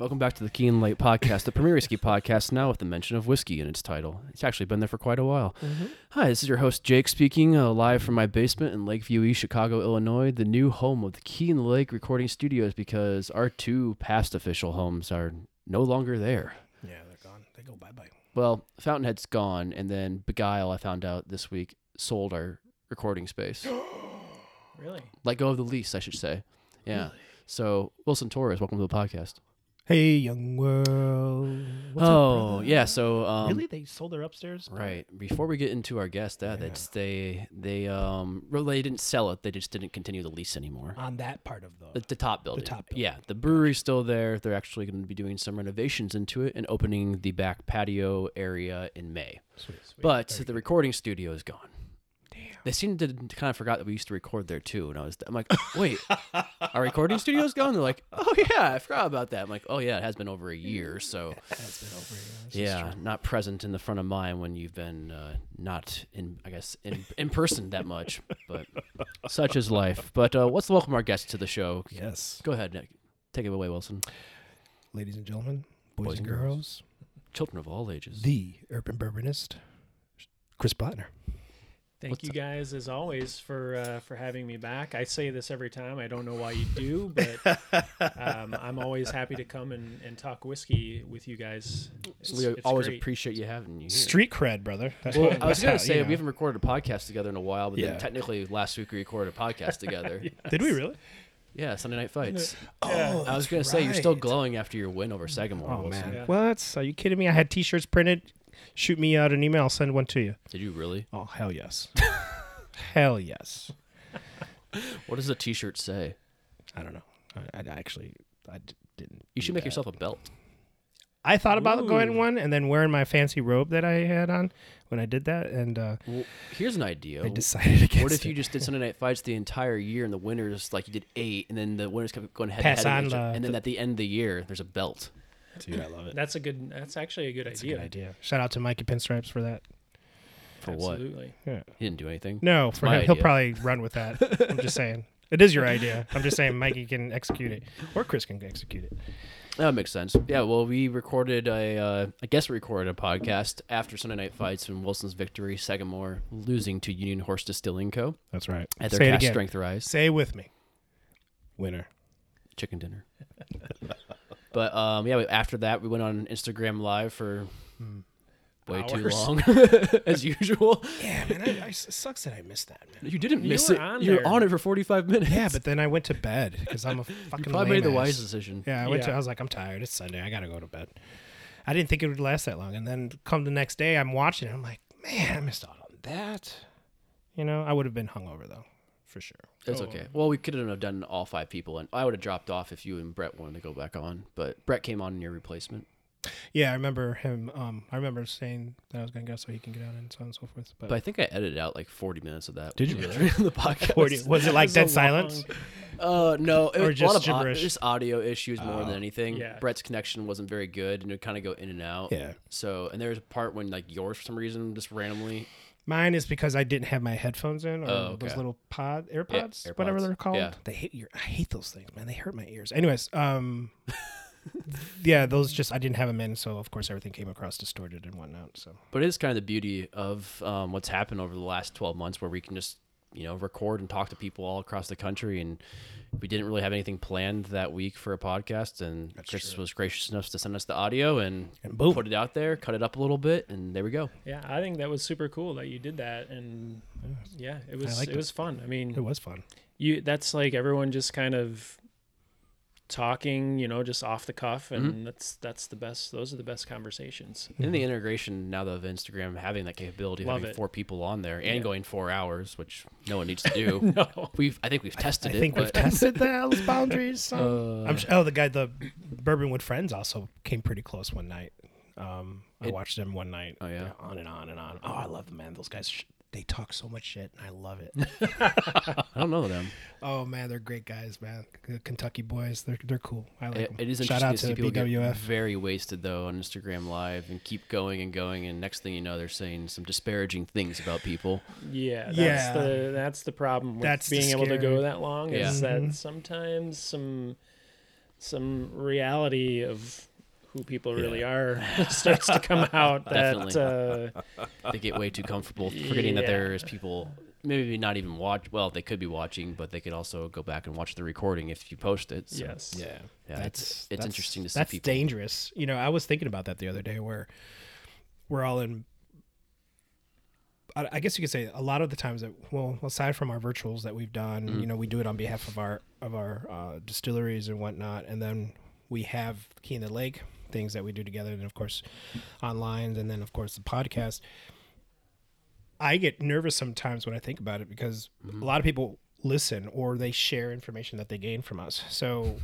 Welcome back to the Keen Light Podcast, the premier whiskey podcast, now with the mention of whiskey in its title. It's actually been there for quite a while. Hi, this is your host Jake speaking, uh, live from my basement in Lakeview East, Chicago, Illinois, the new home of the Keen Lake Recording Studios, because our two past official homes are no longer there. Yeah, they're gone. They go bye bye. Well, Fountainhead's gone, and then Begyle, I found out this week, sold our recording space. Really? Let go of the lease, I should say. Yeah. So, Wilson Torres, welcome to the podcast. Hey, young world. What's oh, brother? yeah. So, um, really? They sold their upstairs? Right. Before we get into our guest, uh, Yeah. that's they they um well, they didn't sell it. They just didn't continue the lease anymore. On that part of the. The, the top building. top building. Yeah, the brewery's still there. They're actually going to be doing some renovations into it and opening the back patio area in May. Sweet, sweet. But the recording studio is gone. They seem to kind of forgot that we used to record there too. And I was, I'm like, wait, our recording studio's gone? They're like, oh yeah, I forgot about that. I'm like, oh yeah, it has been over a year. So That's been over. yeah, this is yeah, not present in the front of mind when you've been uh, not in, I guess, in, in person that much. But such is life. But uh, let's welcome our guest to the show. Yes. Go ahead, Nick. Take it away, Wilson. Ladies and gentlemen, boys, Boys and girls, girls. Children of all ages. the urban bourbonist, Chris Plattner. Thank What's you guys, as always, for uh, for having me back. I say this every time. I don't know why you do, but um, I'm always happy to come and, and talk whiskey with you guys. It's, we it's always great. appreciate you having you. Here. Street cred, brother. That's Well, what- I was gonna say you know. we haven't recorded a podcast together in a while, but Yeah. then technically last week we recorded a podcast together. Did we really? Yeah, Sunday Night Fights. Oh, I was gonna say you're still glowing after your win over Sagamore. Oh Wilson. man, Yeah. what? Are you kidding me? I had T-shirts printed. Shoot me out an email. I'll send one to you. Did you really? Oh hell yes, hell yes. What does the T-shirt say? I don't know. I, I actually I d- didn't. You should make that. yourself a belt. I thought about going one and then wearing my fancy robe that I had on when I did that, and uh, Well, here's an idea. I decided against What if it. you just did Sunday Night Fights the entire year, and the winners like you did eight, and then the winners kept going head Pass to head, on each- the- and then the- at the end of the year, there's a belt. Dude, I love it. That's a good. That's actually a good That's a idea. good idea. Shout out to Mikey Pinstripes for that. For what? Absolutely. Yeah. He didn't do anything. No, for my him, he'll probably run with that. I'm just saying. It is your idea. I'm just saying Mikey can execute it, or Chris can execute it. That makes sense. Yeah. Well, we recorded a, uh, I guess we recorded a podcast after Sunday Night Fights and Wilson's victory, Sagamore losing to Union Horse Distilling Co. That's right. at their Say it again. strength rise Say with me. Winner. chicken dinner. but um, yeah, after that we went on Instagram Live for way too long, as usual. Yeah, man. I, I, it sucks that I missed that, man. You didn't You miss were it. on you were on it for 45 minutes. Yeah, but then I went to bed because I'm a fucking. you probably made the lame-ass. wise decision. Yeah, I went to. I was like, I'm tired. It's Sunday. I gotta go to bed. I didn't think it would last that long, and then come the next day, I'm watching. it. I'm like, man, I missed out on that. You know, I would have been hungover though, for sure. It's Oh. okay. Well, we couldn't have done all five people, and I would have dropped off if you and Brett wanted to go back on. But Brett came on in your replacement. Yeah, I remember him. Um, I remember saying that I was gonna go so he can get out and so on and so forth. But, But I think I edited out like 40 minutes of that. Did you together in the podcast? 40 was it like It's a dead silence? Uh, no, it, Or was a just lot of au- just audio issues more Oh. than anything. Yeah. Brett's connection wasn't very good, and it kind of go in and out. Yeah, So, and there was a part when like yours for some reason just randomly. Mine is because I didn't have my headphones in or Oh, those okay. little pod AirPods, AirPods, whatever they're called. yeah. They hate your. I hate those things, man. They hurt my ears. Anyways, um, yeah, those just I didn't have them in, so of course everything came across distorted and whatnot. So But it is kind of the beauty of um, what's happened over the last 12 months where we can just, you know, record and talk to people all across the country. And we didn't really have anything planned that week for a podcast. And That's Chris true. was gracious enough to send us the audio and, and boom, put it out there, cut it up a little bit, and there we go. Yeah, I think that was super cool that you did that, and yeah, it was it it. was fun. I mean, it was fun. you that's like everyone just kind of talking, you know, just off the cuff, and Mm-hmm. that's that's the best. Those are the best conversations. And the integration now of Instagram having that capability of Love having it. four people on there and Yeah. going four hours, which no one needs to do. no, We've, I think we've tested I it. think we've but- tested those boundaries. son. Uh, I'm, s- oh, the guy, the Bourbon with Friends, also came pretty close one night. Um, I It- watched them one night. Oh, yeah? On and on and on. Oh, I love them, man. Those guys, sh- they talk so much shit, and I love it. I don't know them. oh man, they're great guys, man. K- Kentucky boys, they're they're cool. I like It, them. it is Shout interesting out to see to people get BWF. very wasted though on Instagram Live and keep going and going, and next thing you know, they're saying some disparaging things about people. yeah, that's Yeah. the that's the problem with That's being able to go that long. Is Yeah. Mhm. that sometimes some some reality of who people really are starts to come out that uh, they get way too comfortable forgetting that there's people maybe not even watch well they could be watching but they could also go back and watch the recording if you post it so, yes Yeah, Yeah, that's it's- it's that's- interesting to see That's people. dangerous. You know, I was thinking about that the other day, where we're all in. I I guess you could say a lot of the times that well, aside from our virtuals that we've done, Mm-hmm. you know, we do it on behalf of our of our uh, distilleries and whatnot, and then we have Key in the Lake things that we do together, and of course, online, and then of course the podcast. I get nervous sometimes when I think about it because Mm-hmm. a lot of people listen or they share information that they gain from us. So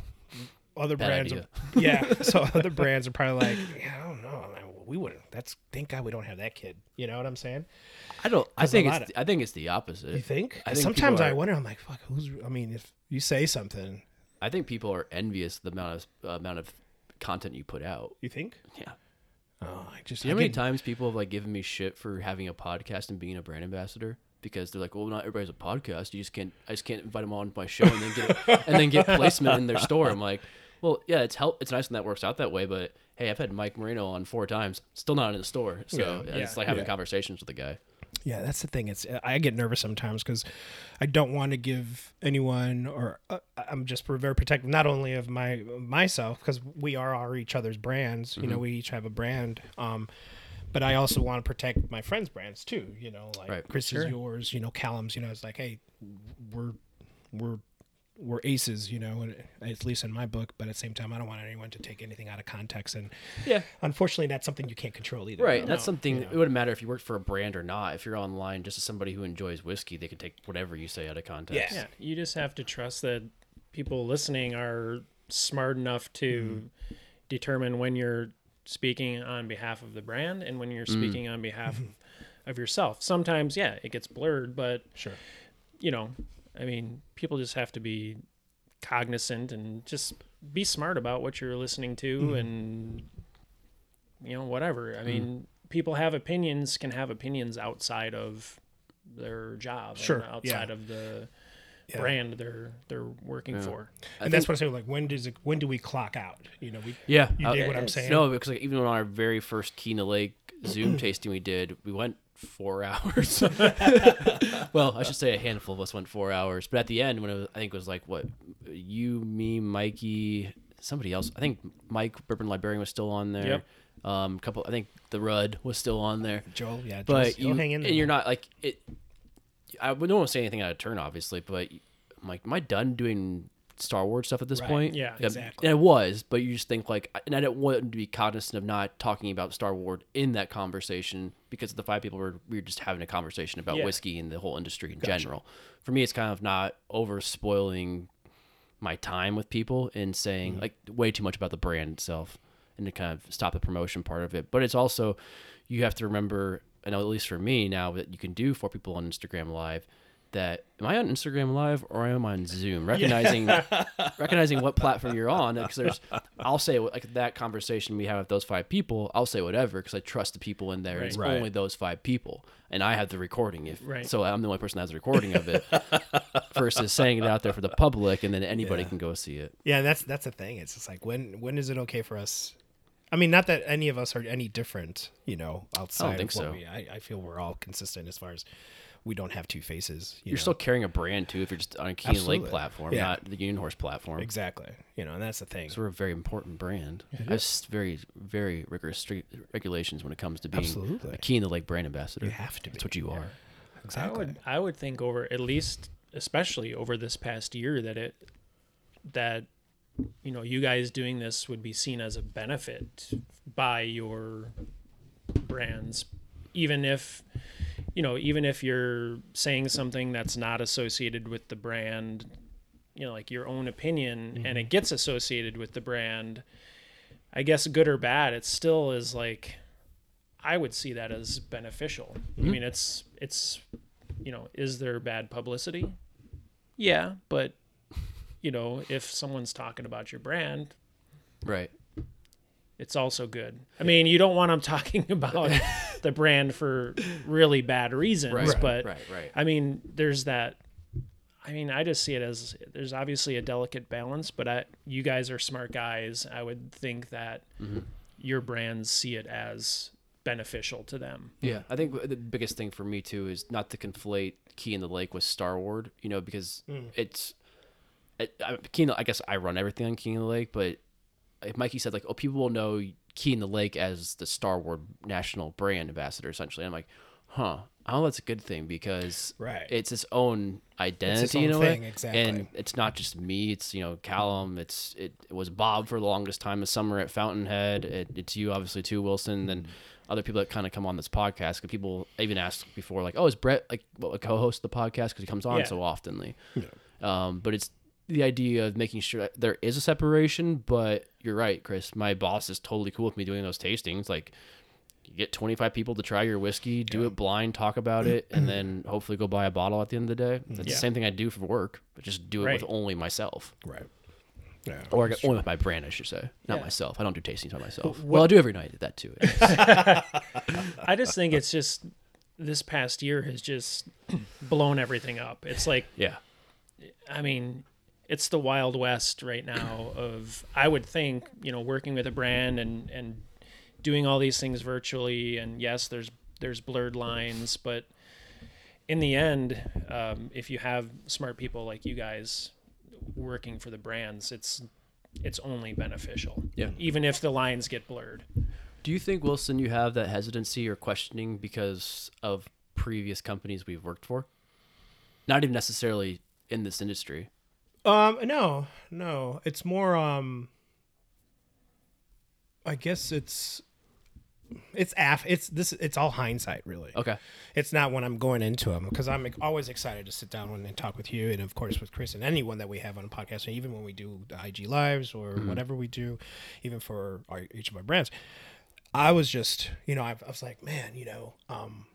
other Bad brands. Are, yeah. So other brands are probably like, yeah, I don't know, man, we wouldn't. That's thank God we don't have that kid. You know what I'm saying? i don't i think it's i think it's the opposite You think? I think Sometimes I are- wonder. I'm like, fuck, who's? I mean, if you say something, i think people are envious of the amount of uh, amount of content you put out you think? yeah Oh, I just. Do you know I how many get- times people have like given me shit for having a podcast and being a brand ambassador? Because they're like, well, not everybody's a podcast. You just can't. I just can't invite them on my show and then get and then get placement in their store. I'm like, well, yeah, it's help. It's nice when that works out that way. But hey, I've had Mike Marino on four times, still not in the store. So Yeah. yeah, it's like having Yeah. conversations with the guy. Yeah, that's the thing. It's I get nervous sometimes because I don't want to give anyone, or uh, I'm just very protective, not only of my myself because we are our each other's brands. You Mm-hmm. know, we each have a brand. Um, but I also want to protect my friends' brands too. You know, like Right. Chris Sure. is yours. You know, Callum's. You know, it's like, hey, we're we're we're aces. You know, at least in my book. But at the same time, I don't want anyone to take anything out of context. And Yeah. unfortunately, that's something you can't control either. Right. You That's know, something. you know. It wouldn't matter if you worked for a brand or not. If you're online, just as somebody who enjoys whiskey, they can take whatever you say out of context. Yeah. yeah you just have to trust that people listening are smart enough to mm-hmm. determine when you're speaking on behalf of the brand and when you're mm. speaking on behalf of yourself sometimes yeah it gets blurred but Sure. you know i mean people just have to be cognizant and just be smart about what you're listening to Mm-hmm. and you know whatever i mean people have opinions can have opinions outside of their job and Sure, yeah. outside of the Yeah. brand they're they're working Yeah. for I and that's what I'm saying. Like, when does it? When do we clock out? You know, we. Yeah, You uh, dig what I'm uh, saying? No, because like even on our very first Keena Lake Zoom tasting we did, we went four hours. well, I should say a handful of us went four hours, but at the end, when it was, I think it was like what you, me, Mikey, somebody else. I think Mike Bourbon Librarian was still on there. Yep. Um, couple. I think the Rudd was still on there. Joel, yeah, But you hang in there. and you're not like it. I would don't want to say anything out of turn, obviously, but I'm like, am I done doing Starward stuff at this Right. point? Yeah, exactly. And it was, but you just think like, and I didn't want to be cognizant of not talking about Starward in that conversation because the five people were we were just having a conversation about Yeah. whiskey and the whole industry in general. For me, it's kind of not over spoiling my time with people and saying Mm-hmm. like way too much about the brand itself and to kind of stop the promotion part of it. But it's also you have to remember, and at least for me now that you can do four people on Instagram live. That am I on Instagram live or am I on Zoom? Recognizing recognizing what platform you're on because there's I'll say like that conversation we have with those five people I'll say whatever because I trust the people in there it's Right. only those five people and I have the recording if Right. so I'm the only person that has the recording of it versus saying it out there for the public and then anybody Yeah. can go see it yeah, that's that's the thing. It's just like when when is it okay for us? I mean, not that any of us are any different, you know, outside think of what so. we. I, I feel we're all consistent as far as we don't have two faces. You you're know? still carrying a brand too if you're just on a Keen Lake platform Yeah. not the Union Horse platform exactly, you know, and that's the thing. so we're a very important brand has very very rigorous stre- regulations when it comes to being Absolutely. a Keen the Lake brand ambassador You have to Be. that's what you yeah. are Exactly. I would I would think over at least especially over this past year that it that you know you guys doing this would be seen as a benefit by your brands even if you know even if you're saying something that's not associated with the brand you know like your own opinion and mm-hmm. it gets associated with the brand I guess good or bad it still is like I would see that as beneficial. I mm-hmm. mean, it's it's you know, is there bad publicity? Yeah, but you know, if someone's talking about your brand, right it's also good. I mean, you don't want them talking about the brand for really bad reasons, right but right right I mean, there's that I mean, I just see it as there's obviously a delicate balance, but I, you guys are smart guys. I would think that mm-hmm. your brands see it as beneficial to them. Yeah, I think the biggest thing for me too is not to conflate Key in the Lake with Starward. You know, because mm. it's it, I, Key in the, I guess I run everything on Key in the Lake, but if Mikey said like, oh, people will know Key in the Lake as the Starward national brand ambassador, essentially. I'm like, huh. oh, that's a good thing because Right. it's its own identity own a way, exactly. and it's not just me. It's you know Callum. It's it, it was Bob for the longest time. The summer at Fountainhead. It, it's you obviously too, Wilson. Then other people that kind of come on this podcast. Cause people even asked before like, oh, is Brett like well, a co-host of the podcast because he comes on Yeah. so oftenly. Yeah. Um, but it's the idea of making sure that there is a separation. But you're right, Chris. My boss is totally cool with me doing those tastings. Like, you get 25 people to try your whiskey, do it blind, talk about it, and then hopefully go buy a bottle at the end of the day. That's Yeah. the same thing I do for work, but just do it Right. with only myself. Right. Yeah. Or only with my brand, I should say. Not Yeah. myself. I don't do tastings by myself. what- well, I do every night. That too. I just think it's just this past year has just blown everything up. It's like yeah. I mean, it's the wild west right now of I would think, you know, working with a brand and and doing all these things virtually and yes, there's there's blurred lines, but in the end, um, if you have smart people like you guys working for the brands, it's it's only beneficial. Yeah. Even if the lines get blurred. Do you think, Wilson, you have that hesitancy or questioning because of previous companies we've worked for? Not even necessarily in this industry. Um, no, no. It's more. Um, I guess it's it's af. It's this. It's all hindsight, really. Okay. It's not when I'm going into them because I'm always excited to sit down and talk with you, and of course with Chris and anyone that we have on the podcast, and even when we do the IG lives or whatever we do, even for our, each of our brands. I was just, you know, I, I was like, man, you know, um,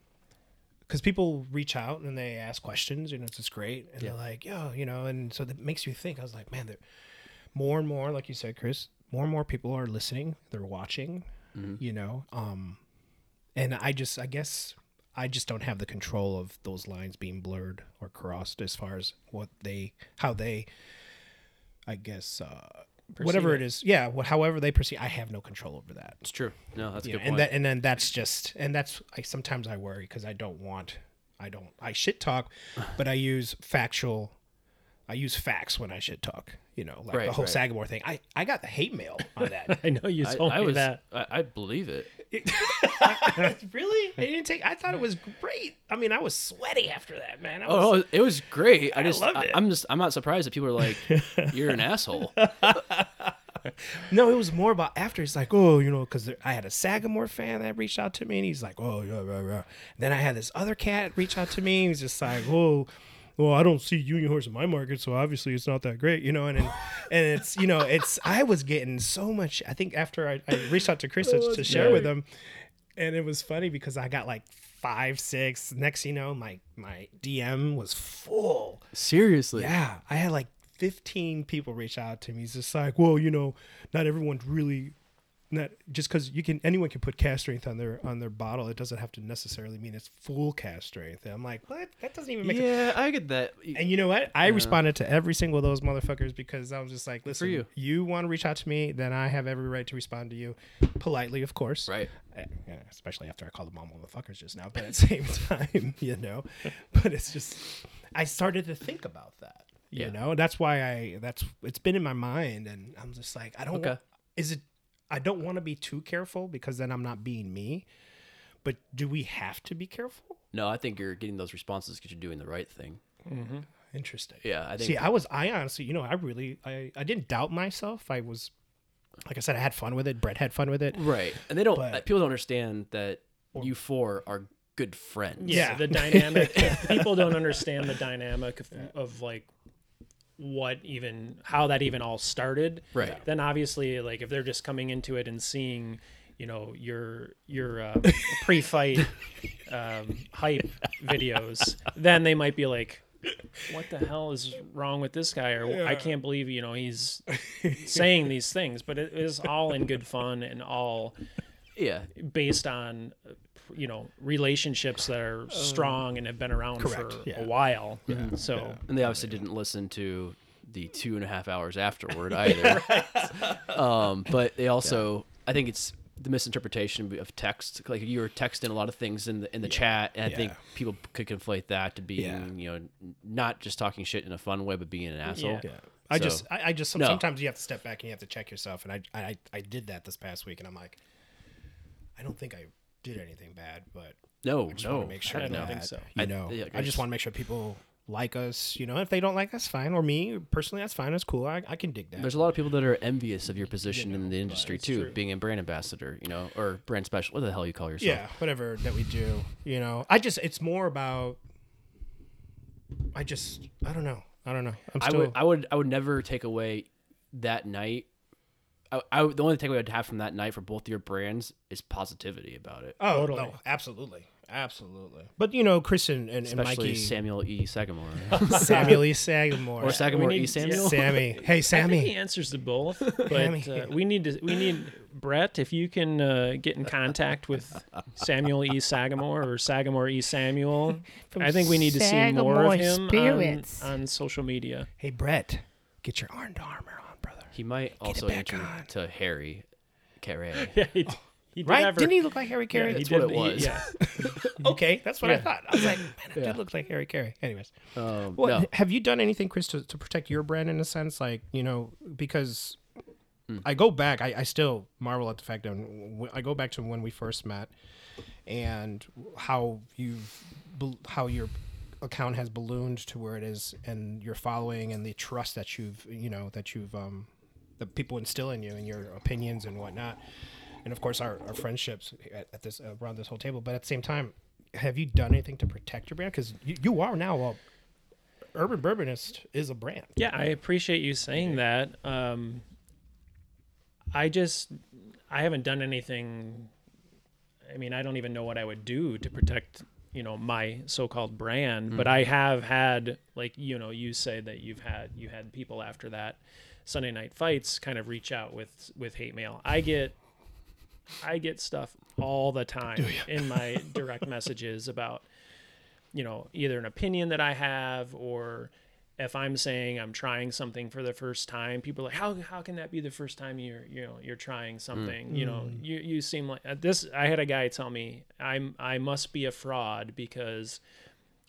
because people reach out and they ask questions, you know, it's just great, and they're like, yo, you know, and so that makes you think. I was like, man, there, more and more, like you said, Chris, more and more people are listening, they're watching, you know, um, and I just, I guess, I just don't have the control of those lines being blurred or crossed as far as what they, how they, I guess, uh, whatever it. it is, yeah, what, however they perceive, I have no control over that. It's true. No, that's a You good know, point. and that and then that's just and that's I sometimes I worry because I don't want I don't I shit talk, but I use factual. I use facts when I shit talk. You know, like Right, the whole right. Sagamore thing. I I got the hate mail on that. I know you I, told I me was, that. I, I believe it. really? I didn't take. I thought it was great. I mean, I was sweaty after that, man. I oh, was, Oh, it was great. I just, loved I. I'm just, I'm not surprised that people are like, "You're an asshole." No, it was more about after. He's like, oh, you know, because I had a Sagamore fan that reached out to me, and he's like, oh, yeah, yeah, yeah. Then I had this other cat reach out to me. and He's just like, oh, well, I don't see Union Horse in my market, so obviously it's not that great, you know. And and, and it's, you know, it's. I was getting so much. I think after I, I reached out to Chris to, oh, to share with him, and it was funny because I got like five, six. Next, you know, my my DM was full. Seriously. Yeah, I had like 15 people reach out to me. It's just like, well, you know, not everyone really not just because you can anyone can put cast strength on their on their bottle. It doesn't have to necessarily mean it's full cast strength. And I'm like, what? That doesn't even make. sense. Yeah, I get that. And you know what? I responded to every single of those motherfuckers because I was just like, listen, you. you, want to reach out to me, then I have every right to respond to you politely, of course. Right. Eh, yeah, especially after I called them all motherfuckers just now. But at the same time, you know, but it's just I started to think about that. You Yeah. know, that's why I that's it's been in my mind, and I'm just like, I don't. Okay. is it? I don't want to be too careful because then I'm not being me. But do we have to be careful? No, I think you're getting those responses because you're doing the right thing. Mm-hmm. Interesting. Yeah, I think. See, I was, I honestly, you know, I really, I, I didn't doubt myself. I was, like I said, I had fun with it. Brett had fun with it. right, and they don't. But- people don't understand that you four are good friends. Yeah. the dynamic people don't understand the dynamic of, of like what even how that even all started. Right. then obviously like if they're just coming into it and seeing you know your your uh, pre-fight um, hype videos then they might be like what the hell is wrong with this guy? Or i can't believe you know he's saying these things. But it is all in good fun and all Yeah. based on you know relationships that are strong and have been around correct, for yeah. a while. So And they obviously didn't listen to the two and a half hours afterward either. um, but they also, I think it's the misinterpretation of text. Like you were texting a lot of things in the in the chat, and I think Yeah. people could conflate that to being, Yeah. you know, not just talking shit in a fun way, but being an asshole. Yeah. Yeah. I So- just, I, I just No. sometimes you have to step back and you have to check yourself, and I, I, I did that this past week, and I'm like, I don't think I did anything bad, but No, I just no, want to make sure I don't think so. you I- know, yeah, I, just want to make sure people like us. You know, if they don't like us, fine. Or me personally, that's fine. That's cool. I, I can dig that. There's a lot of people that are envious of your position in the industry too, true. being a brand ambassador, you know, or brand special. What the hell you call yourself? yeah, whatever that we do. You know, I just, it's more about. I just, I don't know. I don't know. I'm I would, I would, I would never take away that night. I, I the only takeaway I'd have from that night for both your brands is positivity about it, oh Totally. no, absolutely, absolutely. But you know, Chris and, and, and Mikey, Samuel E. Sagamore Samuel E. Sagamore, or Sagamore we E. need- Samuel. Sammy. Hey, I think he answers to both, Sammy. but uh, we need to we need Brett if you can uh, get in contact with Samuel E. Sagamore or Sagamore E. Samuel. I think we need to see more of Sagamore him on, on social media. Hey, Brett, get your Armed Armor on, brother. He might also back answer on. to Harry Caray. Yeah, he, he did Right? have her- Didn't he look like Harry yeah, Caray? he That's what did- it he- was. yeah. okay, that's what I thought. I was like, man, it Yeah. did look like Harry Caray. Anyways, Um, well, no, have you done anything, Chris, to, to protect your brand in a sense? Like, you know, because Hmm. I go back, I, I still marvel at the fact that I go back to when we first met and how you've, bel- how your account has ballooned to where it is and your following and the trust that you've, you know, that you've, um, that people instill in you and your opinions and whatnot. And of course, our, our friendships at, at this, around this whole table. But at the same time, have you done anything to protect your brand? Because you, you are now a Urban Bourbonist is a brand. Yeah, I appreciate you saying that. Um, I just I haven't done anything. I mean, I don't even know what I would do to protect you know my so-called brand, but I have had like you know you say that you've had you had people after that Sunday night fights kind of reach out with with hate mail. I get I get stuff all the time in my direct messages about you know either an opinion that I have or if I'm saying I'm trying something for the first time, people are like, how how can that be the first time you're you know you're trying something? You know, you you seem like uh, this. I had a guy tell me I'm I must be a fraud because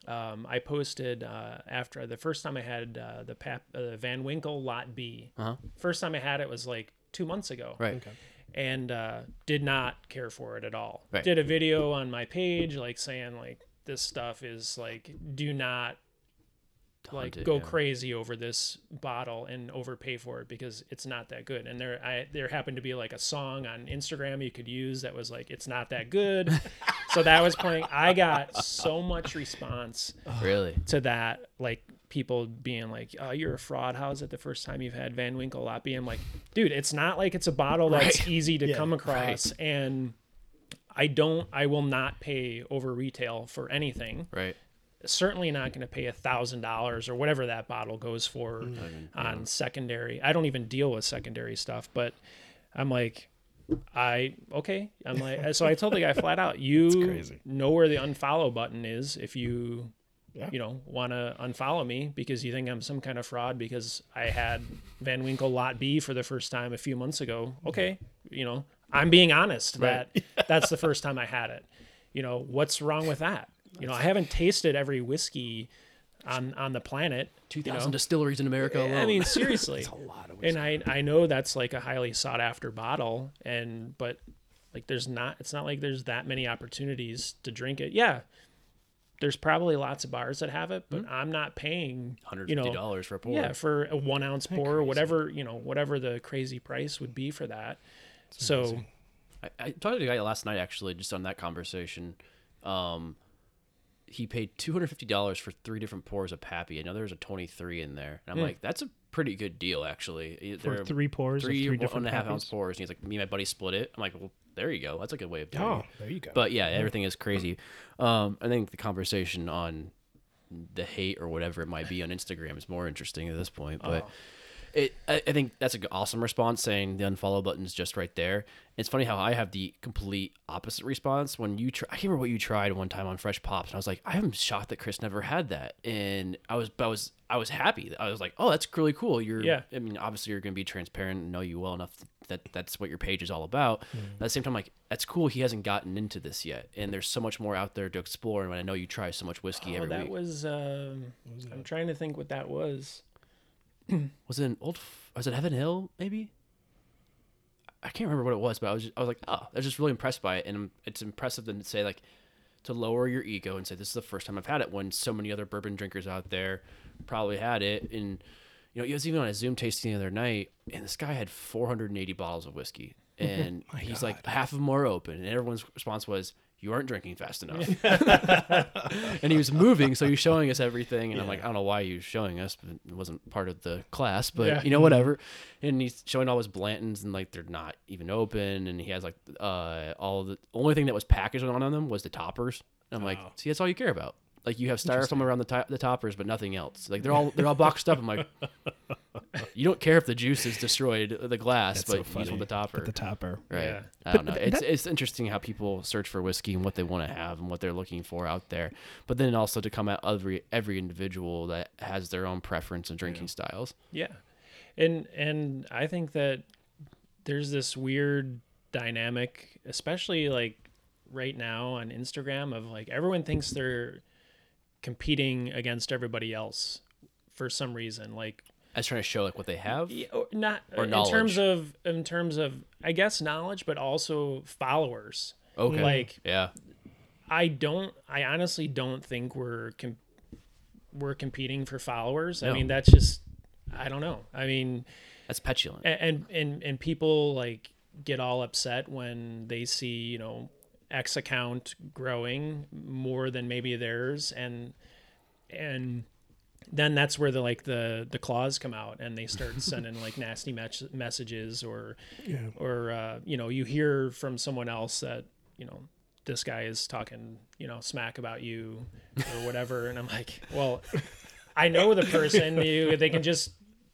um, I posted uh, after the first time I had uh, the Pap, uh, Van Winkle Lot B. Uh-huh. First time I had it was like two months ago right. and uh, did not care for it at all. Right. Did a video on my page like saying like this stuff is like do not like it, go yeah. crazy over this bottle and overpay for it because it's not that good. And there I there happened to be like a song on Instagram you could use that was like it's not that good. so that was playing. I got so much response Really? to that like people being like oh you're a fraud how is it the first time you've had van winkle Lot B i'm like dude it's not like it's a bottle that's easy to Yeah, come across and i don't i will not pay over retail for anything Right. Certainly not going to pay a thousand dollars or whatever that bottle goes for on secondary i don't even deal with secondary stuff but i'm like I okay. I'm like so I told the guy flat out, you know where the unfollow button is if you Yeah. you know want to unfollow me because you think I'm some kind of fraud because I had Van Winkle Lot B for the first time a few months ago. Okay, you know I'm being honest that that's the first time I had it. You know what's wrong with that? You know I haven't tasted every whiskey on on the planet. Two thousand you know? distilleries in America alone. I mean, seriously. a lot of and I I know that's like a highly sought after bottle, and but like there's not. It's not like there's that many opportunities to drink it. Yeah, there's probably lots of bars that have it, but I'm not paying. hundred you fifty know, dollars for a pour. Yeah, for a one ounce pour or whatever you know, whatever the crazy price would be for that. So I, I talked to a guy last night actually, just on that conversation. Um, he paid two hundred fifty dollars for three different pours of Pappy. I know there's a twenty three in there, and I'm like, that's a pretty good deal actually. for There- three pours three, of three one different and a half ounce pours, and he's like, me and my buddy split it. I'm like, well, there you go. That's a good way of doing Oh, it. there you go. But yeah, everything is crazy. Um, I think the conversation on the hate or whatever it might be on Instagram is more interesting at this point. But It, I, I think that's an awesome response saying the unfollow button is just right there. It's funny how I have the complete opposite response when you try. I can't remember what you tried one time on Fresh Pops, and I was like, I am shocked that Chris never had that, and I was, I was, I was happy. I was like, oh, that's really cool. You're, Yeah. I mean, obviously you're going to be transparent and know you well enough that that's what your page is all about. At the same time, like that's cool. He hasn't gotten into this yet, and there's so much more out there to explore. And when I know you try so much whiskey Oh, every that week, was. Um, I'm trying to think what that was. was it an old? Was it Heaven Hill? Maybe. I can't remember what it was, but I was just, I was like, oh, I was just really impressed by it, and it's impressive to say like to lower your ego and say this is the first time I've had it when so many other bourbon drinkers out there probably had it, and you know, it was even on a Zoom tasting the other night, and this guy had 480 bottles of whiskey, oh and he's like half of them are open, and everyone's response was. You aren't drinking fast enough, and he was moving, so he's showing us everything. And I'm like, I don't know why he was showing us, but it wasn't part of the class. But Yeah. you know, whatever. And he's showing all his Blantons, and like they're not even open. And he has like uh all the only thing that was packaged on them was the toppers. And I'm like, Oh. see, that's all you care about. Like you have styrofoam around the to- the toppers, but nothing else. Like they're all they're all boxed up. I'm like, you don't care if the juice is destroyed, uh, the glass, That's but so you just want the topper. But the topper. Right. Yeah. I But don't know. th- It's that- it's interesting how people search for whiskey and what they want to have and what they're looking for out there. But then also to come at every every individual that has their own preference and drinking styles. Yeah. And and I think that there's this weird dynamic, especially like right now on Instagram of like everyone thinks they're competing against everybody else for some reason. Like I was trying to show like what they have. Or not Or in terms of in terms of I guess knowledge, but also followers. Okay. Like yeah. I don't. I honestly don't think we're com- we're competing for followers. I mean, that's just. I don't know. I mean, That's petulant. and and and people like get all upset when they see you know X account growing more than maybe theirs, and and then that's where the like the the claws come out and they start sending like nasty mes- messages or Yeah. or uh, you know you hear from someone else that you know this guy is talking you know smack about you or whatever and i'm like well i know the person you they can just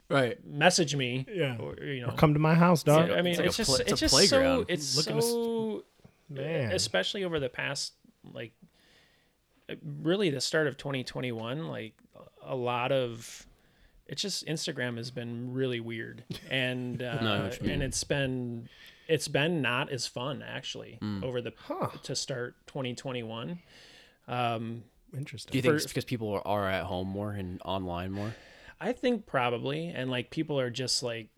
Right. message me Yeah. or you know Or come to my house, dog. I mean, It's it's, like a just pla- it's it's, a just playground. so it's Look at us- so Man. especially over the past like really the start of 2021 like a lot of it's just Instagram has been really weird and uh, No, I know what you mean. and it's been it's been not as fun actually Mm. over the Huh. to start 2021 um Interesting. Do you think For- it's because people are, are at home more and online more? I think probably, and like people are just like,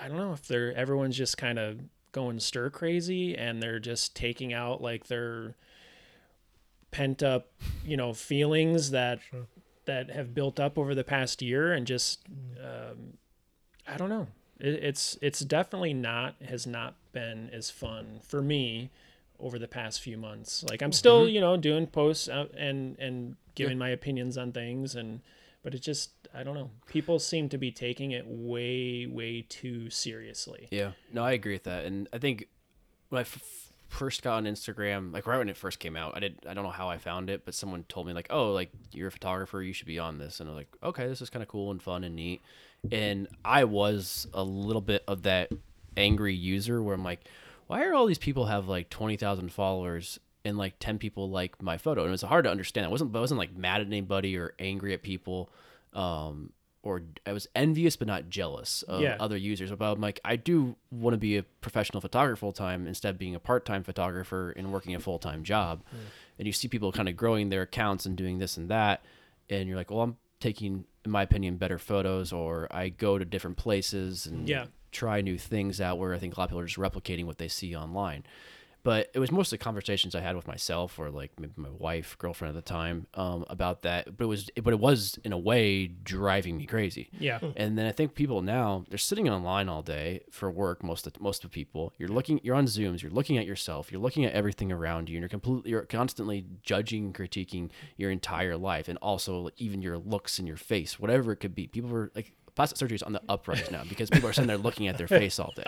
I don't know if they're everyone's just kind of going stir crazy and they're just taking out like their pent up, you know, feelings that Sure. that have built up over the past year and just, mm. um, I don't know. It, it's it's definitely not has not been as fun for me over the past few months. Like I'm still, mm-hmm. you know, doing posts uh, and and giving my opinions on things and but it just I don't know. People seem to be taking it way way too seriously. Yeah. No, I agree with that. And I think when I f- first got on Instagram, like right when it first came out, I did I don't know how I found it, but someone told me like, "Oh, like you're a photographer, you should be on this." And I was like, "Okay, this is kind of cool and fun and neat." And I was a little bit of that angry user where I'm like, "Why are all these people have like 20,000 followers?" And like ten people like my photo, and it was hard to understand. I wasn't, I wasn't like mad at anybody or angry at people, um, or I was envious but not jealous of Yeah. other users. But I'm like, I do want to be a professional photographer full time instead of being a part time photographer and working a full time job. And you see people kind of growing their accounts and doing this and that, and you're like, well, I'm taking, in my opinion, better photos, or I go to different places and Yeah. try new things out. Where I think a lot of people are just replicating what they see online. But it was mostly conversations I had with myself or like maybe my wife, girlfriend at the time, um, about that. But it was, but it was in a way driving me crazy. Yeah. And then I think people now they're sitting online all day for work. Most of most of people, you're looking, you're on Zooms, you're looking at yourself, you're looking at everything around you, and you're completely, you're constantly judging, and critiquing your entire life, and also even your looks and your face, whatever it could be. People are like plastic surgery is on the uprise now because people are sitting there looking at their face all day.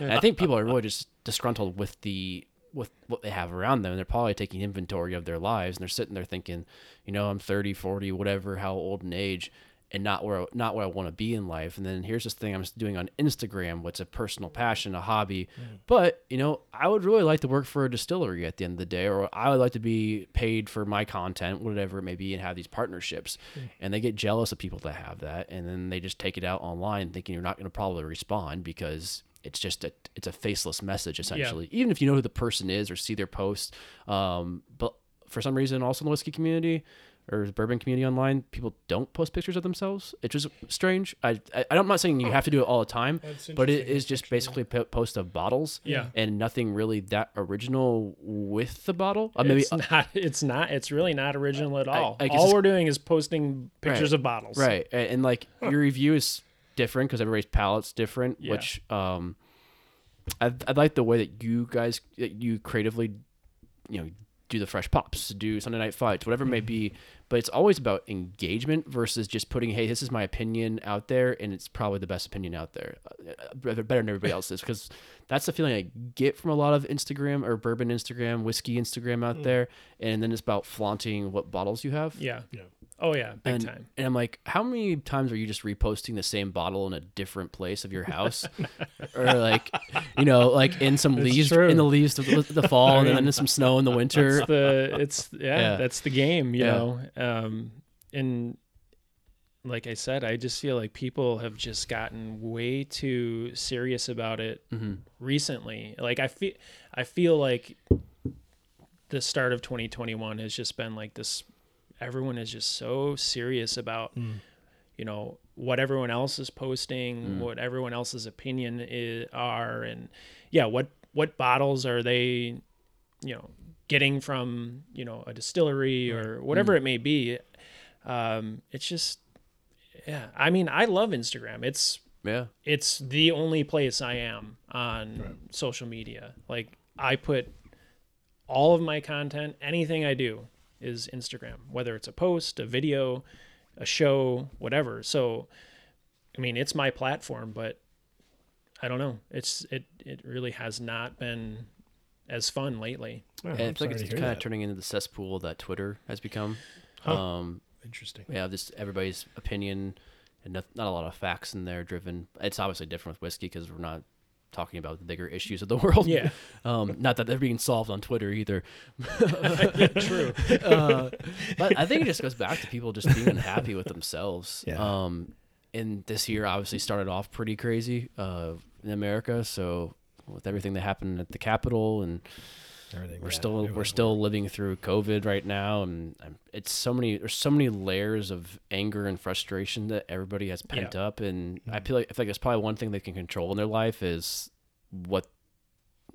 And I think people are really just disgruntled with the with what they have around them they're probably taking inventory of their lives and they're sitting there thinking you know i'm 30 40 whatever how old in age and not where not where I want to be in life. And then here's this thing I'm doing on Instagram, what's a personal mm. passion, a hobby. Mm. But you know, I would really like to work for a distillery at the end of the day, or I would like to be paid for my content, whatever it may be, and have these partnerships. Mm. And they get jealous of people that have that, and then they just take it out online, thinking you're not going to probably respond because it's just a it's a faceless message essentially. Even if you know who the person is or see their post, um, but for some reason, also in the whiskey community or bourbon community online, people don't post pictures of themselves. It's just strange. I, I I'm not saying you have to do it all the time, but it is just basically po- post of bottles. Yeah. and nothing really that original with the bottle. Uh, maybe it's not. It's not. It's really not original at all. I guess all we're doing is posting pictures Right. of bottles. Right, and, and like your review is different because everybody's palate's different. Yeah. Which um, I I like the way that you guys that you creatively, you know, do the fresh pops, do Sunday night fights, whatever it may mm-hmm. be. But it's always about engagement versus just putting, hey, this is my opinion out there, and it's probably the best opinion out there, uh, better better than everybody else's. Because that's the feeling I get from a lot of Instagram or bourbon Instagram, whiskey Instagram out mm. there, and then it's about flaunting what bottles you have. Yeah. Yeah. Oh yeah. Big and, time. And I'm like, how many times are you just reposting the same bottle in a different place of your house, or like, you know, like in some It's leaves true. in the leaves of the, the fall, and then in some snow in the winter. It's the. It's yeah, Yeah. That's the game. You Yeah. know. Um. And like I said, I just feel like people have just gotten way too serious about it hmm recently. Like I feel I feel like the start of 2021 has just been like this everyone is just so serious about mm. you know what everyone else is posting, mm. what everyone else's opinion is, are and yeah, what what bottles are they you know getting from, you know, a distillery or whatever mm. it may be. Um it's just yeah, I mean, I love Instagram. It's Yeah. it's the only place I am on social media. Like I put all of my content, anything I do is Instagram, whether it's a post, a video, a show, whatever. So I mean, it's my platform, but I don't know. It's it it really has not been as fun lately. Oh, And I'm I feel sorry like it's hear kind of turning into the cesspool that Twitter has become. Huh. Um, Interesting. yeah, just everybody's opinion and not, not a lot of facts in there driven. It's obviously different with whiskey because we're not talking about the bigger issues of the world. Yeah. Um, not that they're being solved on Twitter either. True. uh, but I think it just goes back to people just being unhappy with themselves. Yeah. Um, and this year obviously started off pretty crazy uh, in America. So with everything that happened at the Capitol and Everything. we're yeah, still we're still living through COVID right now, and it's so many there's so many layers of anger and frustration that everybody has pent up, and I Mm-hmm. feel like I feel like it's probably one thing they can control in their life is what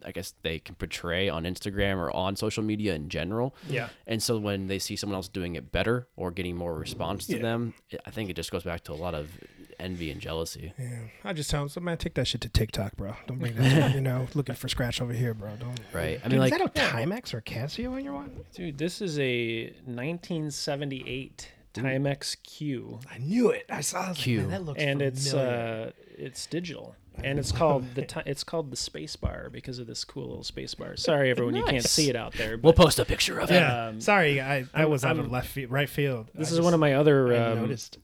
I guess they can portray on Instagram or on social media in general. Yeah. And so when they see someone else doing it better or getting more response to Yeah. them, I think it just goes back to a lot of envy and jealousy. Yeah, I just tell him, man, take that shit to TikTok, bro. Don't bring that, to, you know, looking for scratch over here, bro. Don't. Right. I Dude, mean, like, is that a Timex or Casio on your one? Dude, this is a 1978 Timex Q. I knew it. I saw. I was like, Q. man, that looks and it's uh it's digital and it's called the ti- it's called the space bar because of this cool little space bar sorry everyone you can't see it out there we'll post a picture of it. yeah. um, Sorry, I that I'm- was out of left field, right field. this I is just- one of my other I um, noticed.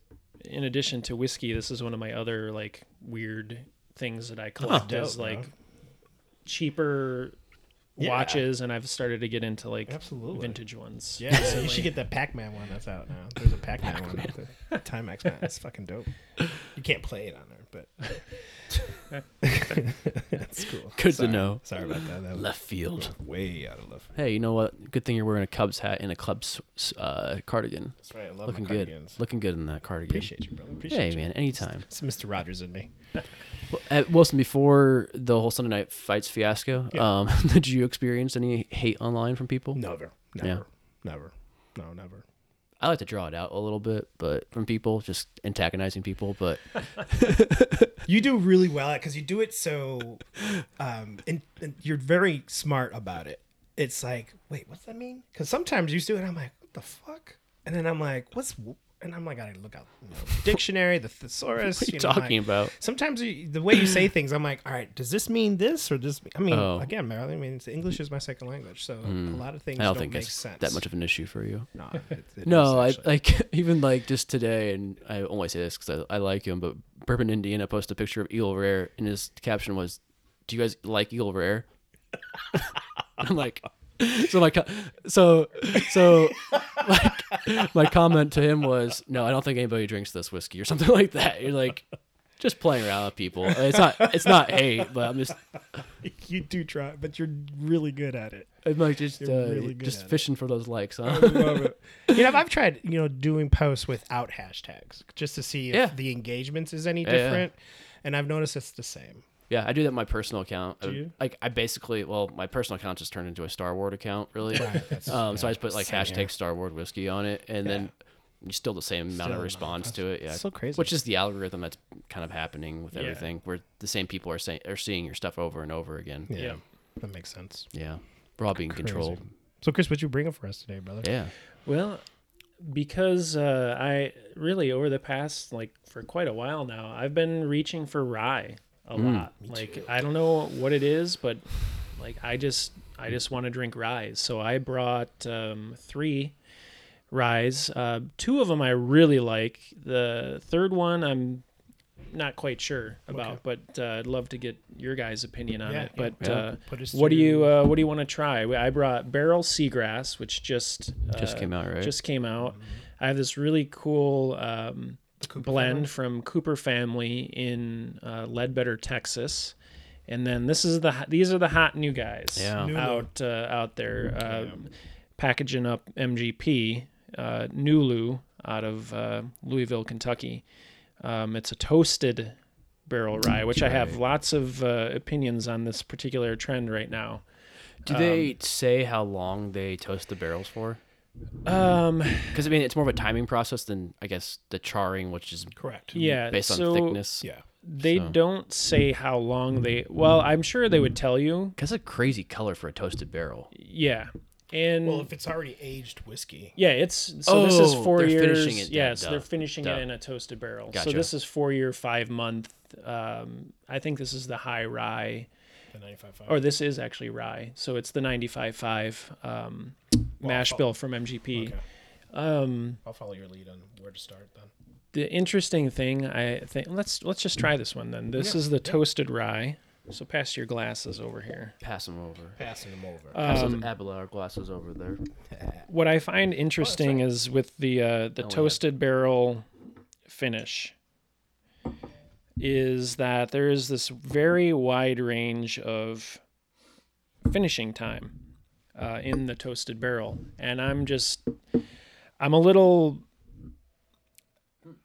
In addition to whiskey this is one of my other like weird things that i oh, collect dope, as like bro. cheaper Yeah. watches and i've started to get into like Absolutely. vintage ones Yeah, so, you should get the Pac-Man one that's out now. There's a Pac-Man, one out there. Timex man, it's fucking dope. You can't play it on but that's cool. Good to know. Sorry about that. That Left field. way out of left. field. Hey, you know what? Good thing you're wearing a Cubs hat and a Cubs uh, cardigan. That's right. I love Looking good. cardigans. Looking good in that cardigan. Appreciate you, brother. Appreciate Hey, you. man, anytime. It's Mr. Rogers in me. Well, uh, Wilson, before the whole Sunday night fights fiasco, Yeah. um, did you experience any hate online from people? Never. Never. Yeah. Never. No, never. I like to draw it out a little bit, but from people, just antagonizing people. But You do really well at because you do it so, um, and, and you're very smart about it. It's like, wait, what's that mean? Because sometimes you do it, I'm like, what the fuck? And then I'm like, what's, and I'm like, I gotta look out you know, the dictionary, the thesaurus. What are you, know, talking like- about? Sometimes you, the way you say things, I'm like, all right, does this mean this or this? I mean, Oh. again, Marilyn, I mean, English is my second language, so a hmm. lot of things I don't don't, think make sense. that much of an issue for you. No, it, it No, I like even like just today, and I only say this because I, I like him. But Bourbon, Indiana, posted a picture of Eagle Rare, and his caption was, "Do you guys like Eagle Rare?" I'm like, so my co- so so like my comment to him was, "No, I don't think anybody drinks this whiskey" or something like that. You're like, just playing around with people. It's not it's not hate, but I'm just you do try, but you're really good at it. I'm like just uh, really just at it. fishing for those likes, huh? love it. You know, I've tried, you know, doing posts without hashtags just to see if Yeah. the engagements is any Yeah, yeah. different. And I've noticed it's the same. Yeah, I do that on my personal account. Do Uh, you? Like I basically, well, my personal account just turned into a Star Wars account, really. Right, that's- um, so I just put like same hashtag here. Star Wars whiskey on it, and then you still the same amount Still of not- response to it. Yeah, It's so crazy. Which is the algorithm that's kind of happening with Yeah. everything, where the same people are saying are seeing your stuff over and over again. Yeah, Yeah. that makes sense. Yeah, we're all being Crazy. controlled. So, Chris, what you bring up for us today, brother? Yeah, Well, because uh, I really over the past like for quite a while now, I've been reaching for rye a Mm. lot. Like I don't know what it is, but like I just I just want to drink rye. So I brought um, three ryes. Uh, two of them I really like. The third one I'm not quite sure about, but uh, I'd love to get your guys' opinion on Yeah, it. But Yeah. uh, what do you uh, what do you want to try? I brought Barrell Seagrass, which just just uh, came out right. just came out. I have this really cool um, blend family? from Kooper Family in uh, Ledbetter, Texas, and then this is the these are the hot new guys Yeah. Nulu. out uh, out there uh, packaging up MGP uh, Nulu out of uh, Louisville, Kentucky. Um, it's a toasted barrel rye, which I have lots of uh, opinions on this particular trend right now. do they say how long they toast the barrels for? Um, Because I mean, it's more of a timing process than I guess the charring, which is Correct. yeah, based on so thickness. Yeah. They So- don't say how long they. Well, I'm sure they would tell you. Because a crazy color for a toasted barrel. Yeah, and Well, if it's already aged whiskey, yeah, it's so. this is Oh, 4 they're years. finishing it, yeah, duh, so they're finishing duh. it in a toasted barrel. Gotcha. So this is four year, five month. Um, I think this is the high rye, the 95.5. or this is actually rye. So it's the 95.5 um, mash I'll- bill from MGP. Okay. Um, I'll follow your lead on where to start then. the interesting thing, I think, let's let's just try this one then. This Yeah, is the yeah. toasted rye. So pass your glasses over here. Pass them over. Passing them over. Pass Um, those Abelard glasses over there. what I find interesting right. is with the uh, the Oh, yeah. toasted barrel finish is that there is this very wide range of finishing time uh, in the toasted barrel, and I'm just I'm a little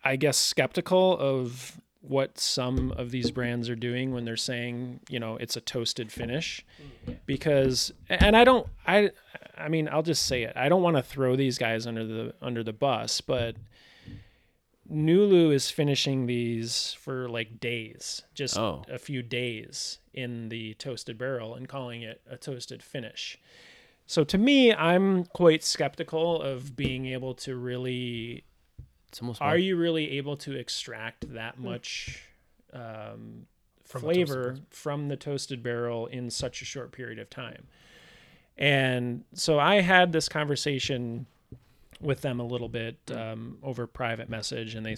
I guess skeptical of what some of these brands are doing when they're saying, you know, it's a toasted finish because and I don't I I mean, I'll just say it. I don't want to throw these guys under the under the bus, but Nulu is finishing these for like days, just Oh. a few days in the toasted barrel and calling it a toasted finish. So to me, I'm quite skeptical of being able to really It's almost are you really able to extract that much um, From flavor from the toasted barrel in such a short period of time? And so I had this conversation with them a little bit um, over private message, and they,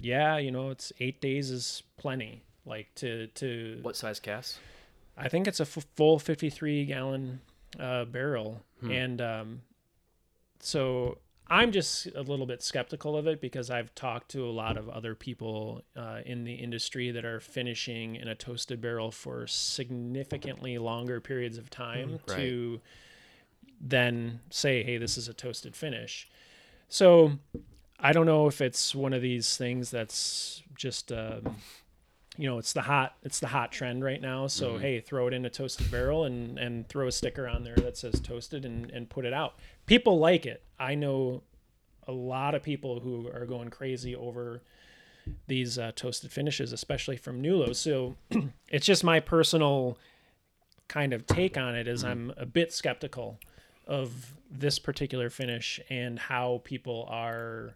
yeah, you know, it's eight days is plenty. Like to to, what size cask? I think it's a f- full fifty-three gallon uh, barrel, Hmm. and um, so I'm just a little bit skeptical of it because I've talked to a lot of other people uh, in the industry that are finishing in a toasted barrel for significantly longer periods of time Right. to then say, "Hey, this is a toasted finish." So I don't know if it's one of these things that's just. Um, you know it's the hot it's the hot trend right now. So hey throw it in a toasted barrel and and throw a sticker on there that says toasted and and put it out. People like it. I know a lot of people who are going crazy over these uh, toasted finishes especially from Nulu. So it's just my personal kind of take on it is i'm a bit skeptical of this particular finish and how people are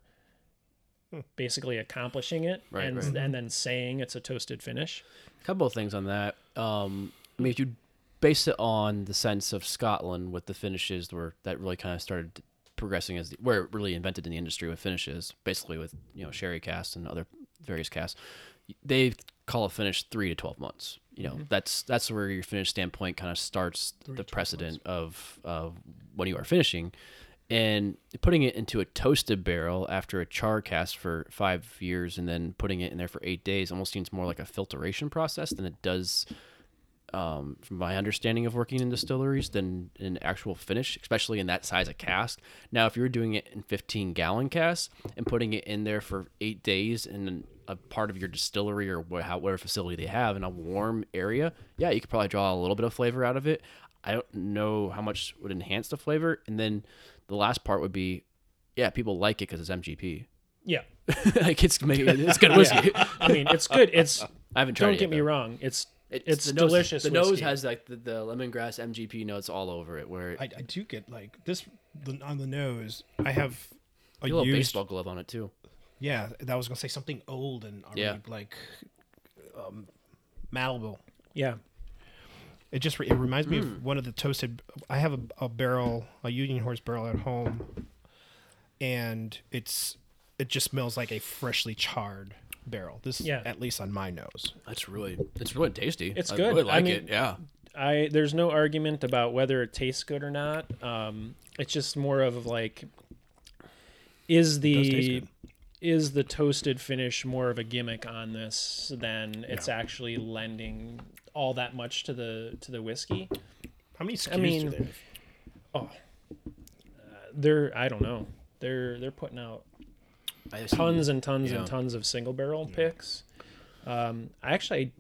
basically accomplishing it Right, and right. and then saying it's a toasted finish. A couple of things on that. Um, I mean, if you base it on the sense of Scotland with the finishes, where that really kind of started progressing as the, where it really invented in the industry with finishes, basically with you know sherry casks and other various casks, they call a finish three to twelve months. You know, that's that's where your finish standpoint kind of starts the precedent of of when you are finishing. And putting it into a toasted barrel after a char cast for five years and then putting it in there for eight days almost seems more like a filtration process than it does um, from my understanding of working in distilleries than an actual finish, especially in that size of cask. Now, if you're doing it in 15 gallon casks and putting it in there for eight days in a part of your distillery or whatever facility they have in a warm area, yeah, you could probably draw a little bit of flavor out of it. I don't know how much would enhance the flavor. And then the last part would be, yeah, people like it because it's MGP. Yeah. like it's it's good whiskey. I mean, it's good. It's I haven't tried don't it get yet, me though. wrong. It's it's, the nose- delicious. The nose has like the, the lemongrass MGP notes all over it. Where I, I do get like this the, on the nose. I have a a little used, baseball glove on it too. yeah. That was gonna say something old and already Yeah. like um, malleable. yeah. It just it reminds me Hmm. of one of the toasted. I have a, a barrel, a Union Horse barrel at home, and it's it just smells like a freshly charred barrel. This Yeah. at least on my nose. That's really it's really tasty. It's I good. Really I like mean- it. Yeah. I there's no argument about whether it tastes good or not. Um, it's just more of like, is the is the toasted finish more of a gimmick on this than it's actually lending all that much to the to the whiskey? How many SKUs I mean, do they have? Oh, they're I don't know. They're they're putting out I tons and tons Yeah. and tons of single barrel picks. Um, I actually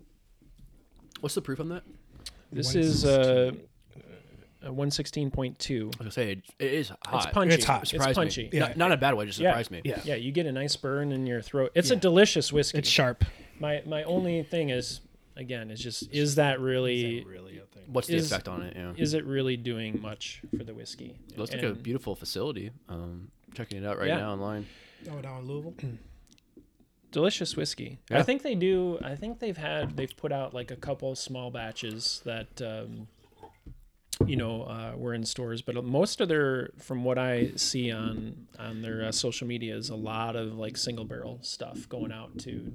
What's the proof on that? this is uh, a one sixteen point two. I was gonna say it, it is hot. It's punchy. It's hot. It's Surprised me. punchy. Yeah. Not, not in a bad way. Just Yeah. surprised me. Yeah. Yeah, you get a nice burn in your throat. It's a delicious whiskey. It's sharp. my my only thing is again it's just is that really really a thing? What's the Is- effect on it? Yeah. is it really doing much for the whiskey? It looks like a beautiful facility. Um, checking it out right Yeah. now online. Oh, down in Louisville. delicious whiskey. Yeah. I think they do. I think they've had they've put out like a couple small batches that um, you know uh, were in stores, but most of their from what I see on on their uh, social media is a lot of like single barrel stuff going out to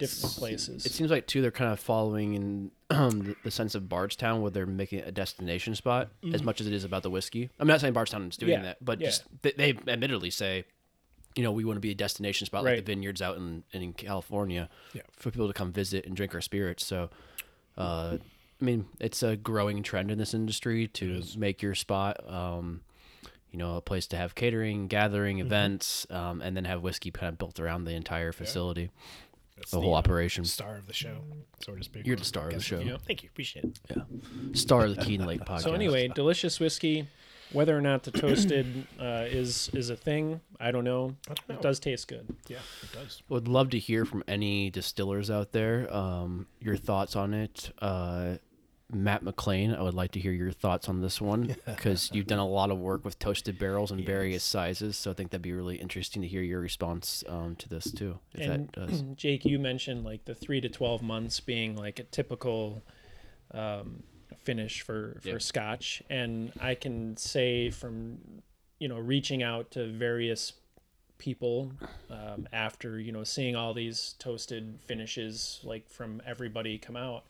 different places. It seems like too they're kind of following in um, the, the sense of Bardstown, where they're making it a destination spot as much as it is about the whiskey. I'm not saying Bardstown is doing Mm-hmm. Yeah, that, but yeah. just they, they admittedly say, you know, we want to be a destination spot like the vineyards out in in California Yeah. for people to come visit and drink our spirits. So, uh, I mean, it's a growing trend in this industry to make your spot. Um, you know, a place to have catering, gathering, Mm-hmm. events, um, and then have whiskey kind of built around the entire facility, That's the whole uh, operation. star of the show, so to speak. You're the star of the Guess- show. Yeah. Thank you. Appreciate it. Yeah. Star of the Keen Lake podcast. So anyway, delicious whiskey. Whether or not the toasted uh, is is a thing, I don't know. I don't know. It does taste good. Yeah, it does. would love to hear from any distillers out there. Um, your thoughts on it. Uh, Matt McLean, I would like to hear your thoughts on this one because you've done a lot of work with toasted barrels in various sizes. So I think that'd be really interesting to hear your response um, to this too. If And that does. Jake, you mentioned like the three to twelve months being like a typical um, finish for for Yeah. Scotch, and I can say from you know reaching out to various people um, after you know seeing all these toasted finishes like from everybody come out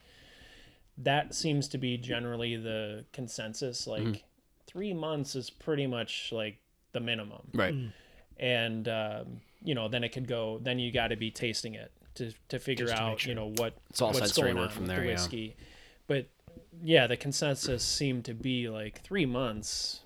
that seems to be generally the consensus like three months is pretty much like the minimum Right. and um, you know then it could go then you got to be tasting it to, to figure to out sure. you know what It's all what's sensory going work on from with there, the yeah. whiskey but yeah the consensus seemed to be like three months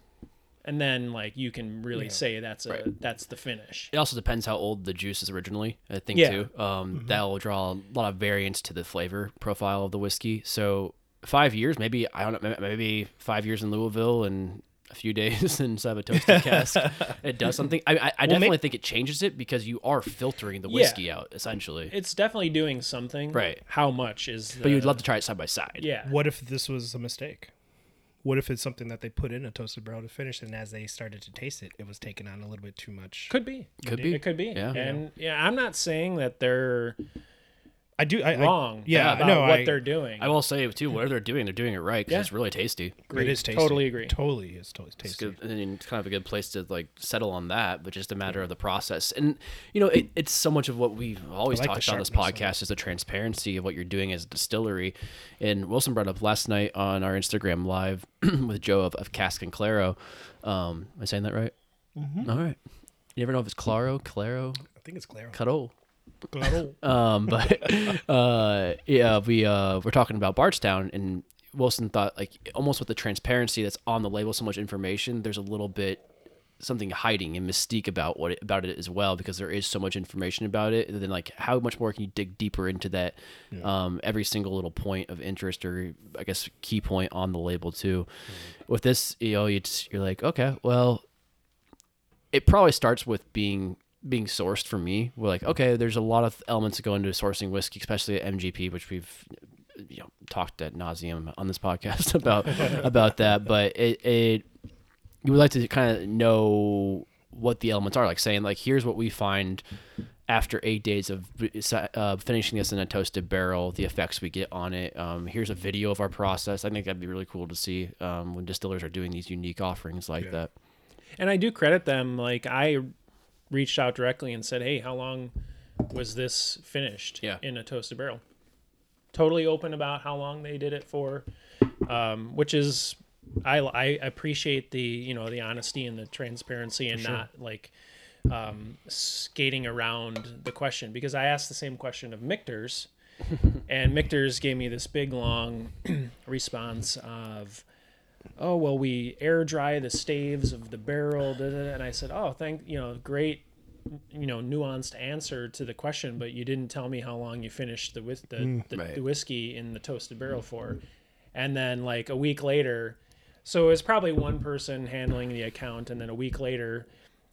and then like you can really Yeah. say that's a Right. that's the finish It also depends how old the juice is originally. I think Yeah. too. Um, That will draw a lot of variance to the flavor profile of the whiskey. So five years, maybe I don't know, maybe five years in Louisville and a few days inside of a toasted cask, it does something. I, I, I definitely think it changes it because you are filtering the Yeah. whiskey out essentially. it's definitely doing something Right. how much is the, but you'd love to try it side by side. yeah What if this was a mistake? What if it's something that they put in a toasted barrel to finish, and as they started to taste it, it was taking on a little bit too much. Could be. Could be. It could be. Yeah. And yeah, I'm not saying that they're I do. I, I, wrong. yeah, about no, what I- they're doing. I will say too, whatever they're doing, they're doing it right because Yeah. it's really tasty. Agree. it is tasty. Totally agree. Totally is totally It's tasty. I mean, it's kind of a good place to like settle on that, but just a matter of the process. And you know, it, it's so much of what we've always like talked about on this podcast is the transparency of what you're doing as a distillery. And Wilson brought up last night on our Instagram live with Joe of, of Cask and Claro. Um, am I saying that right? Mm-hmm. All right. You never know if it's Claro, Claro, I think it's Claro. Caro. Claro. Um, but uh, yeah, we uh, we're talking about Bardstown, and Wilson thought like almost with the transparency that's on the label, so much information. There's a little bit something hiding and mystique about what it, about it as well because there is so much information about it and then like how much more can you dig deeper into that um, every single little point of interest or i guess key point on the label too with this you know it's you're like okay well it probably starts with being being sourced for me. We're like, okay, there's a lot of elements that go into sourcing whiskey, especially at MGP, which we've you know talked at nauseum on this podcast about about that. But it, it you would like to kind of know what the elements are, like saying like, here's what we find after eight days of uh, finishing this in a toasted barrel, the effects we get on it. Um, here's a video of our process. I think that'd be really cool to see um, when distillers are doing these unique offerings like Yeah. that. and I do credit them. Like I reached out directly and said, "Hey, how long was this finished Yeah. in a toasted barrel?" Totally open about how long they did it for, um, which is I I appreciate the you know the honesty and the transparency and not like um, skating around the question because I asked the same question of Michter's, and Michter's gave me this big long response of oh well we air dry the staves of the barrel da, da, da." and i said oh thank you know great you know nuanced answer to the question but you didn't tell me how long you finished the with mm. the, the, Right. the whiskey in the toasted barrel for and then like a week later so it was probably one person handling the account and then a week later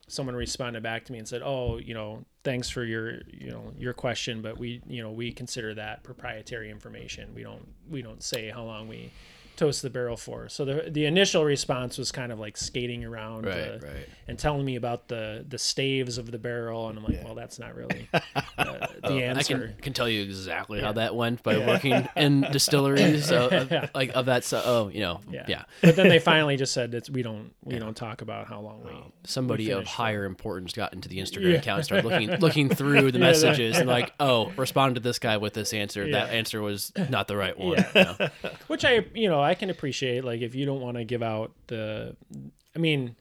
someone responded back to me and said oh you know thanks for your you know your question but we you know we consider that proprietary information we don't we don't say how long we toast the barrel for so the the initial response was kind of like skating around Right, uh, right. and telling me about the the staves of the barrel and i'm like well that's not really uh, the answer I can, can tell you exactly how that went by working in distilleries of, of- like of that. So, oh, you know, yeah. yeah. But then they finally just said that we don't we don't talk about how long we. Somebody of finished higher importance got into the Instagram account and started looking looking through the Yeah, that- messages and like, oh, respond to this guy with this answer. That answer was not the right one. Yeah. you know? Which I you know I can appreciate. Like if you don't want to give out the, I mean,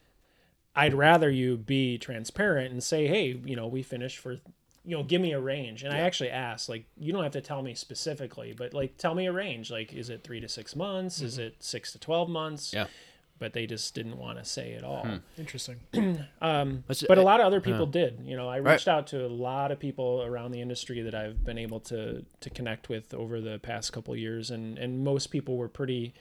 I'd rather you be transparent and say, hey, you know, we finished for. You know, give me a range, and I actually asked, like, you don't have to tell me specifically, but like, tell me a range. Like, is it three to six months? Is mm-hmm. it six to twelve months? Yeah. But they just didn't want to say at all. Interesting. Um, Let's- but a lot of other people did you know i Right. reached out to a lot of people around the industry that i've been able to to connect with over the past couple years and and most people were pretty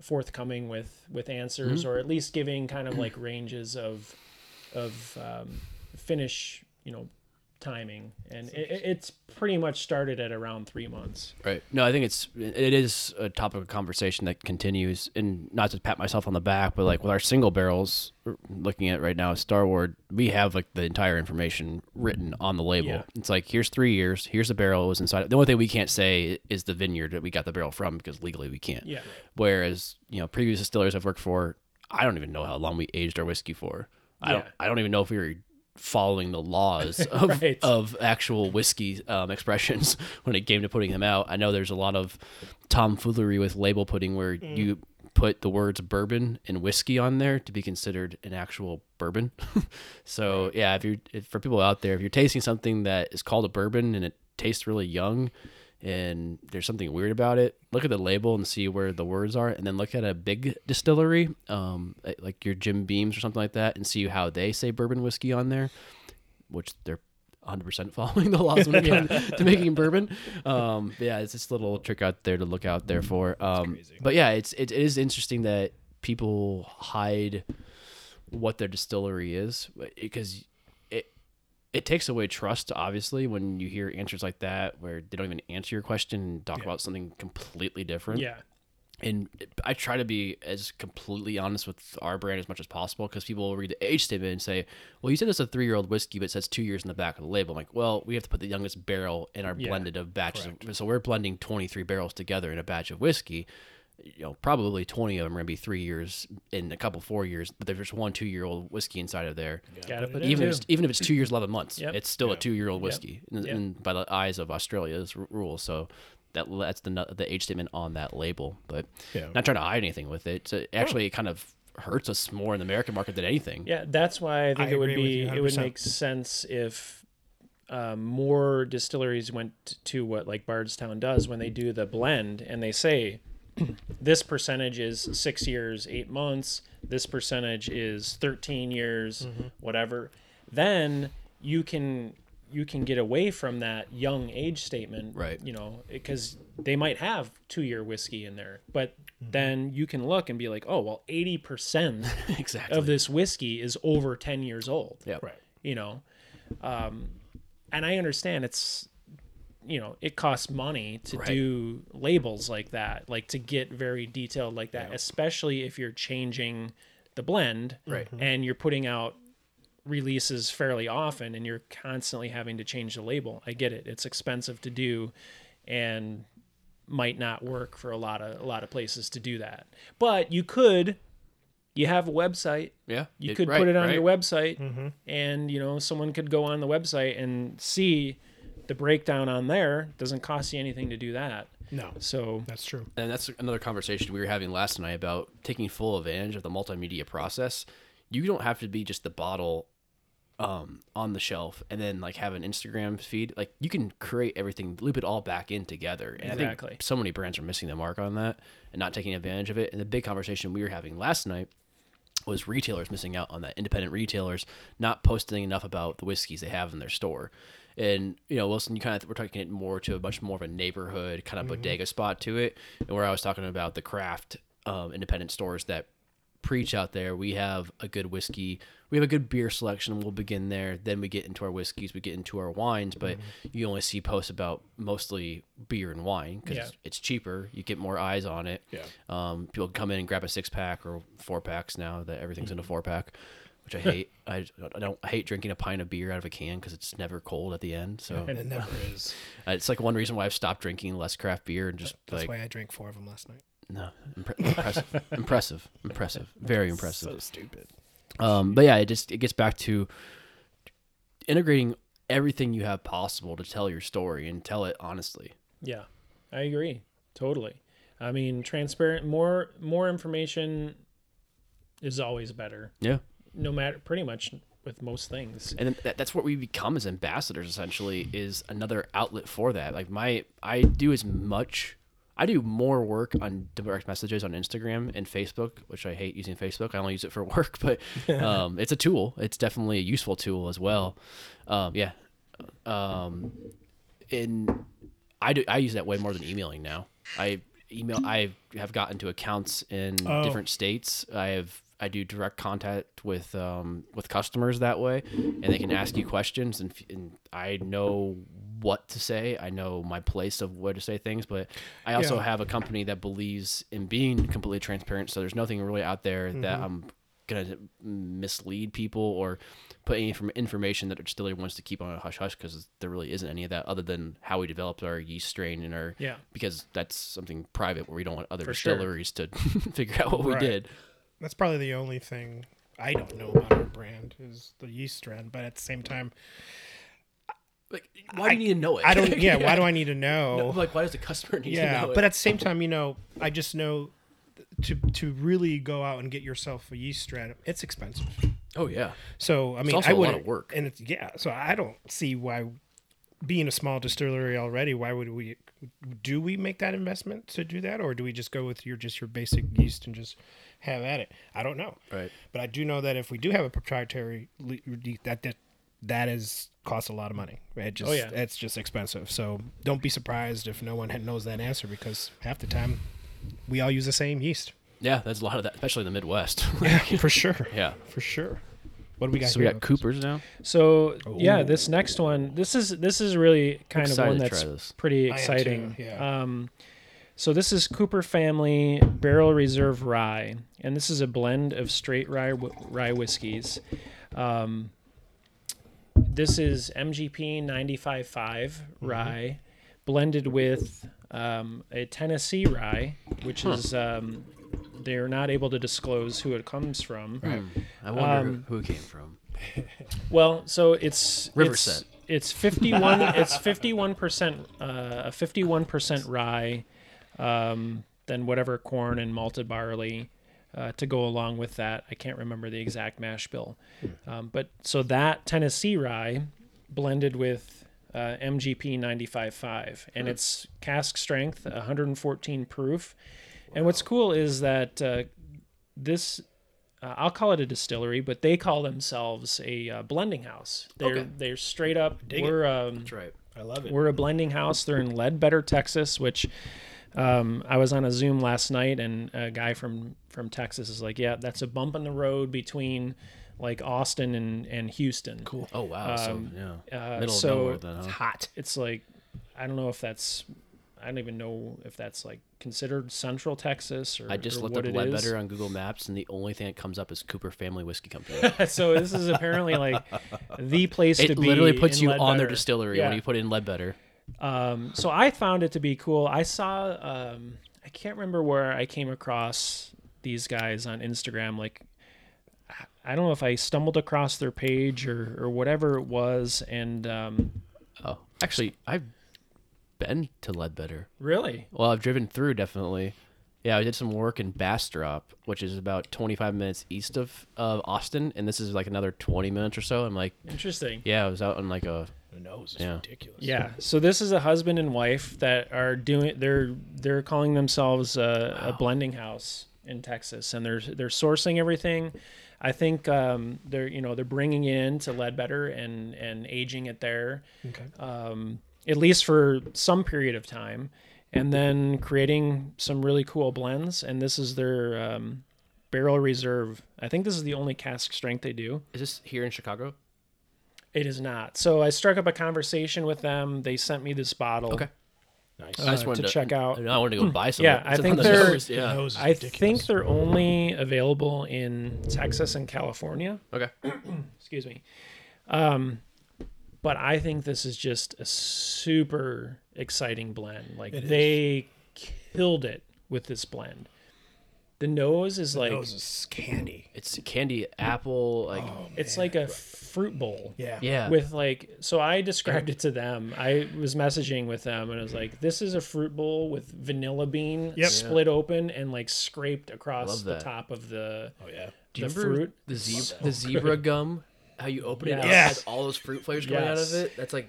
forthcoming with with answers or at least giving kind of like ranges of of um, finish you know timing and it, it- it's pretty much started at around three months Right. No, I think it's it is a topic of conversation that continues, and not to pat myself on the back, but like with our single barrels, looking at right now, Starward, we have like the entire information written on the label. Yeah. It's like here's three years, here's the barrel it was inside. The only thing we can't say is the vineyard that we got the barrel from because legally we can't. yeah Whereas you know previous distillers I've worked for, I don't even know how long we aged our whiskey for. I don't. Yeah. I don't even know if we were following the laws of, Right. of actual whiskey um, expressions when it came to putting them out. I know there's a lot of tomfoolery with label putting where you put the words bourbon and whiskey on there to be considered an actual bourbon. so yeah, if you're if, for people out there, if you're tasting something that is called a bourbon and it tastes really young and there's something weird about it, look at the label and see where the words are, and then look at a big distillery, um, like your Jim Beams or something like that, and see how they say bourbon whiskey on there, which they're 100% following the laws when it comes to making bourbon. Um, yeah, it's this little trick out there to look out there for. Um, but yeah, it's it, it is interesting that people hide what their distillery is because it takes away trust obviously when you hear answers like that where they don't even answer your question and talk Yeah. about something completely different yeah and I try to be as completely honest with our brand as much as possible because people will read the age statement and say, "Well, you said it's a three-year-old whiskey, but it says two years in the back of the label." I'm like, well, we have to put the youngest barrel in our Yeah, blended of batches, of, so we're blending 23 barrels together in a batch of whiskey. You know, probably 20 of them are gonna be three years in a couple four years, but there's just one two-year-old whiskey inside of there. Gotta put it Even in if it's, even if it's two years, 11 months, Yep. it's still a two-year-old whiskey, and, Yep. and by the eyes of Australia's r- rules. So that that's the the age statement on that label, but Yeah. not trying to hide anything with it. So actually, it kind of hurts us more in the American market than anything. Yeah, that's why I think I it would be it would make sense if um, more distilleries went to what like Bardstown does when they do the blend and they say this percentage is six years, eight months. This percentage is thirteen years, Mm-hmm. whatever. Then you can you can get away from that young age statement, Right. You know, because they might have two year whiskey in there, but Mm-hmm. then you can look and be like, oh well, eighty percent exactly. of this whiskey is over 10 years old yeah. Right. you know um, and i understand it's you know it costs money to Right. do labels like that like to get very detailed like that Yeah. especially if you're changing the blend Right. and you're putting out releases fairly often and you're constantly having to change the label i get it it's expensive to do and might not work for a lot of a lot of places to do that but you could you have a website Yeah. you It- could right, put it on right. your website Mm-hmm. and you know someone could go on the website and see the breakdown on there doesn't cost you anything to do that No, so that's true. And that's another conversation we were having last night about taking full advantage of the multimedia process. You don't have to be just the bottle um, on the shelf and then like have an Instagram feed. Like you can create everything, loop it all back in together. And I Exactly. think so many brands are missing the mark on that and not taking advantage of it. And the big conversation we were having last night was retailers missing out on that. Independent retailers not posting enough about the whiskeys they have in their store. And you know, Wilson, you kind of we're talking it more to a much more of a neighborhood kind of bodega spot to it, and where I was talking about the craft um, independent stores that preach out there. We have a good whiskey, we have a good beer selection. We'll begin there. Then we get into our whiskeys, we get into our wines, but you only see posts about mostly beer and wine because Yeah. it's cheaper. You get more eyes on it. Yeah. Um, people come in and grab a six pack or four packs now that everything's Mm-hmm. in a four pack, which I hate. I, I don't I hate drinking a pint of beer out of a can because it's never cold at the end. So It never is. uh, it's like one reason why I've stopped drinking less craft beer and just That's like why I drank four of them last night. no impre- impressive, impressive, impressive, very impressive. So stupid. Um, but yeah, it just it gets back to integrating everything you have possible to tell your story and tell it honestly. yeah i agree totally i mean transparent more more information is always better Yeah. No matter pretty much with most things and that, that's what we become as ambassadors essentially is another outlet for that like my i do as much i do more work on direct messages on instagram and facebook which i hate using facebook i only use it for work but um, it's a tool it's definitely a useful tool as well um, yeah um, and I do I use that way more than emailing now. I email I have gotten to accounts in Oh. different states. I have I do direct contact with um, with customers that way, and they can ask you questions, and, and I know what to say. I know my place of where to say things, but I also Yeah. have a company that believes in being completely transparent. So there's nothing really out there that Mm-hmm. I'm gonna mislead people or put any inform- information that a distillery wants to keep on a hush hush because there really isn't any of that other than how we developed our yeast strain and our Yeah. because that's something private where we don't want other For sure. distilleries to figure out what we Right. did. That's probably the only thing I don't know about our brand is the yeast strand. But at the same time, Like, why do you need to know it? I don't. Yeah, why do I need to know? No, like, why does the customer need yeah, to know Yeah, but it? at the same time, you know, I just know to to really go out and get yourself a yeast strand, it's expensive. Oh yeah, So I mean, I would work. and it's yeah. So I don't see why, being a small distillery already, why would we do we make that investment to do that, or do we just go with your just your basic yeast and just have at it? I don't know, right. but I do know that if we do have a proprietary that that that is costs a lot of money. It just Oh, yeah. it's just expensive. So don't be surprised if no one knows that answer because half the time we all use the same yeast. Yeah, that's a lot of that, especially in the Midwest. Yeah, for sure. yeah. For sure. What do we got So we got Koopers now. So yeah, this next one, this is this is really kind of one that's try this. pretty I am too, exciting. yeah. Um, So this is Kooper Family Barrel Reserve Rye, and this is a blend of straight rye rye whiskeys. Um, this is MGP 95.5 Mm-hmm. rye, blended with um, a Tennessee rye, which is um, they're not able to disclose who it comes from. Right. I wonder Um, who it came from. Well, so it's River it's. It's fifty one. it's fifty one percent. Uh, a fifty one percent rye, um, then whatever corn and malted barley uh, to go along with that. I can't remember the exact mash bill, um, but so that Tennessee rye blended with uh, MGP 95.5, and it's cask strength, 114 proof. And what's cool is that uh, this uh, I'll call it a distillery, but they call themselves a uh, blending house. They're Okay. they're straight up. Dig we're um, That's right. I love it. we're a blending house. They're in Ledbetter, Texas, which um, I was on a Zoom last night, and a guy from from Texas is like, "Yeah, that's a bump in the road between like Austin and and Houston." cool. Oh wow. so Um, yeah, Uh, middle so of nowhere then, It's hot. it's like I don't know if that's I don't even know if that's like considered Central Texas or I just or looked up it. Ledbetter on Google Maps, and the only thing that comes up is Kooper Family Whiskey Company. so this is apparently like the place to be. it literally puts you on their distillery Yeah. when you put in Ledbetter. Um, so I found it to be cool. I saw, um, I can't remember where I came across these guys on Instagram. Like, I don't know if I stumbled across their page or, or whatever it was. And um, Oh, actually, I've been to Ledbetter. really, Well, I've driven through definitely. Yeah, I did some work in Bastrop, which is about 25 minutes east of of Austin, and this is like another 20 minutes or so. I'm like, interesting. yeah, I was out on like a The nose is Yeah. ridiculous. Yeah. So this is a husband and wife that are doing. They're they're calling themselves a, a blending house in Texas, and they're they're sourcing everything. I think um, they're you know they're bringing in to Ledbetter and and aging it there, Okay. um, at least for some period of time, and then creating some really cool blends. And this is their um, barrel reserve. I think this is the only cask strength they do. Is this here in Chicago? It is not. So I struck up a conversation with them. They sent me this bottle. Okay. Nice. Uh, I just to wanted check out. I wanted to go buy some. Yeah. I think the they're- The Yeah. nose I ridiculous. think they're only available in Texas and California. Okay. Excuse me. Um, but I think this is just a super exciting blend. Like It is. they killed it with this blend. The nose is The like nose is candy. It's candy apple. Like, Oh, it's like a fruit bowl. yeah. yeah. With like, so I described it to them. I was messaging with them, and I was like, "This is a fruit bowl with vanilla bean Yep. split open and like scraped across the top of the Oh yeah. Do you the remember fruit. the zebra, So the zebra gum? How you open it up, Yes. has all those fruit flavors coming out of it. That's like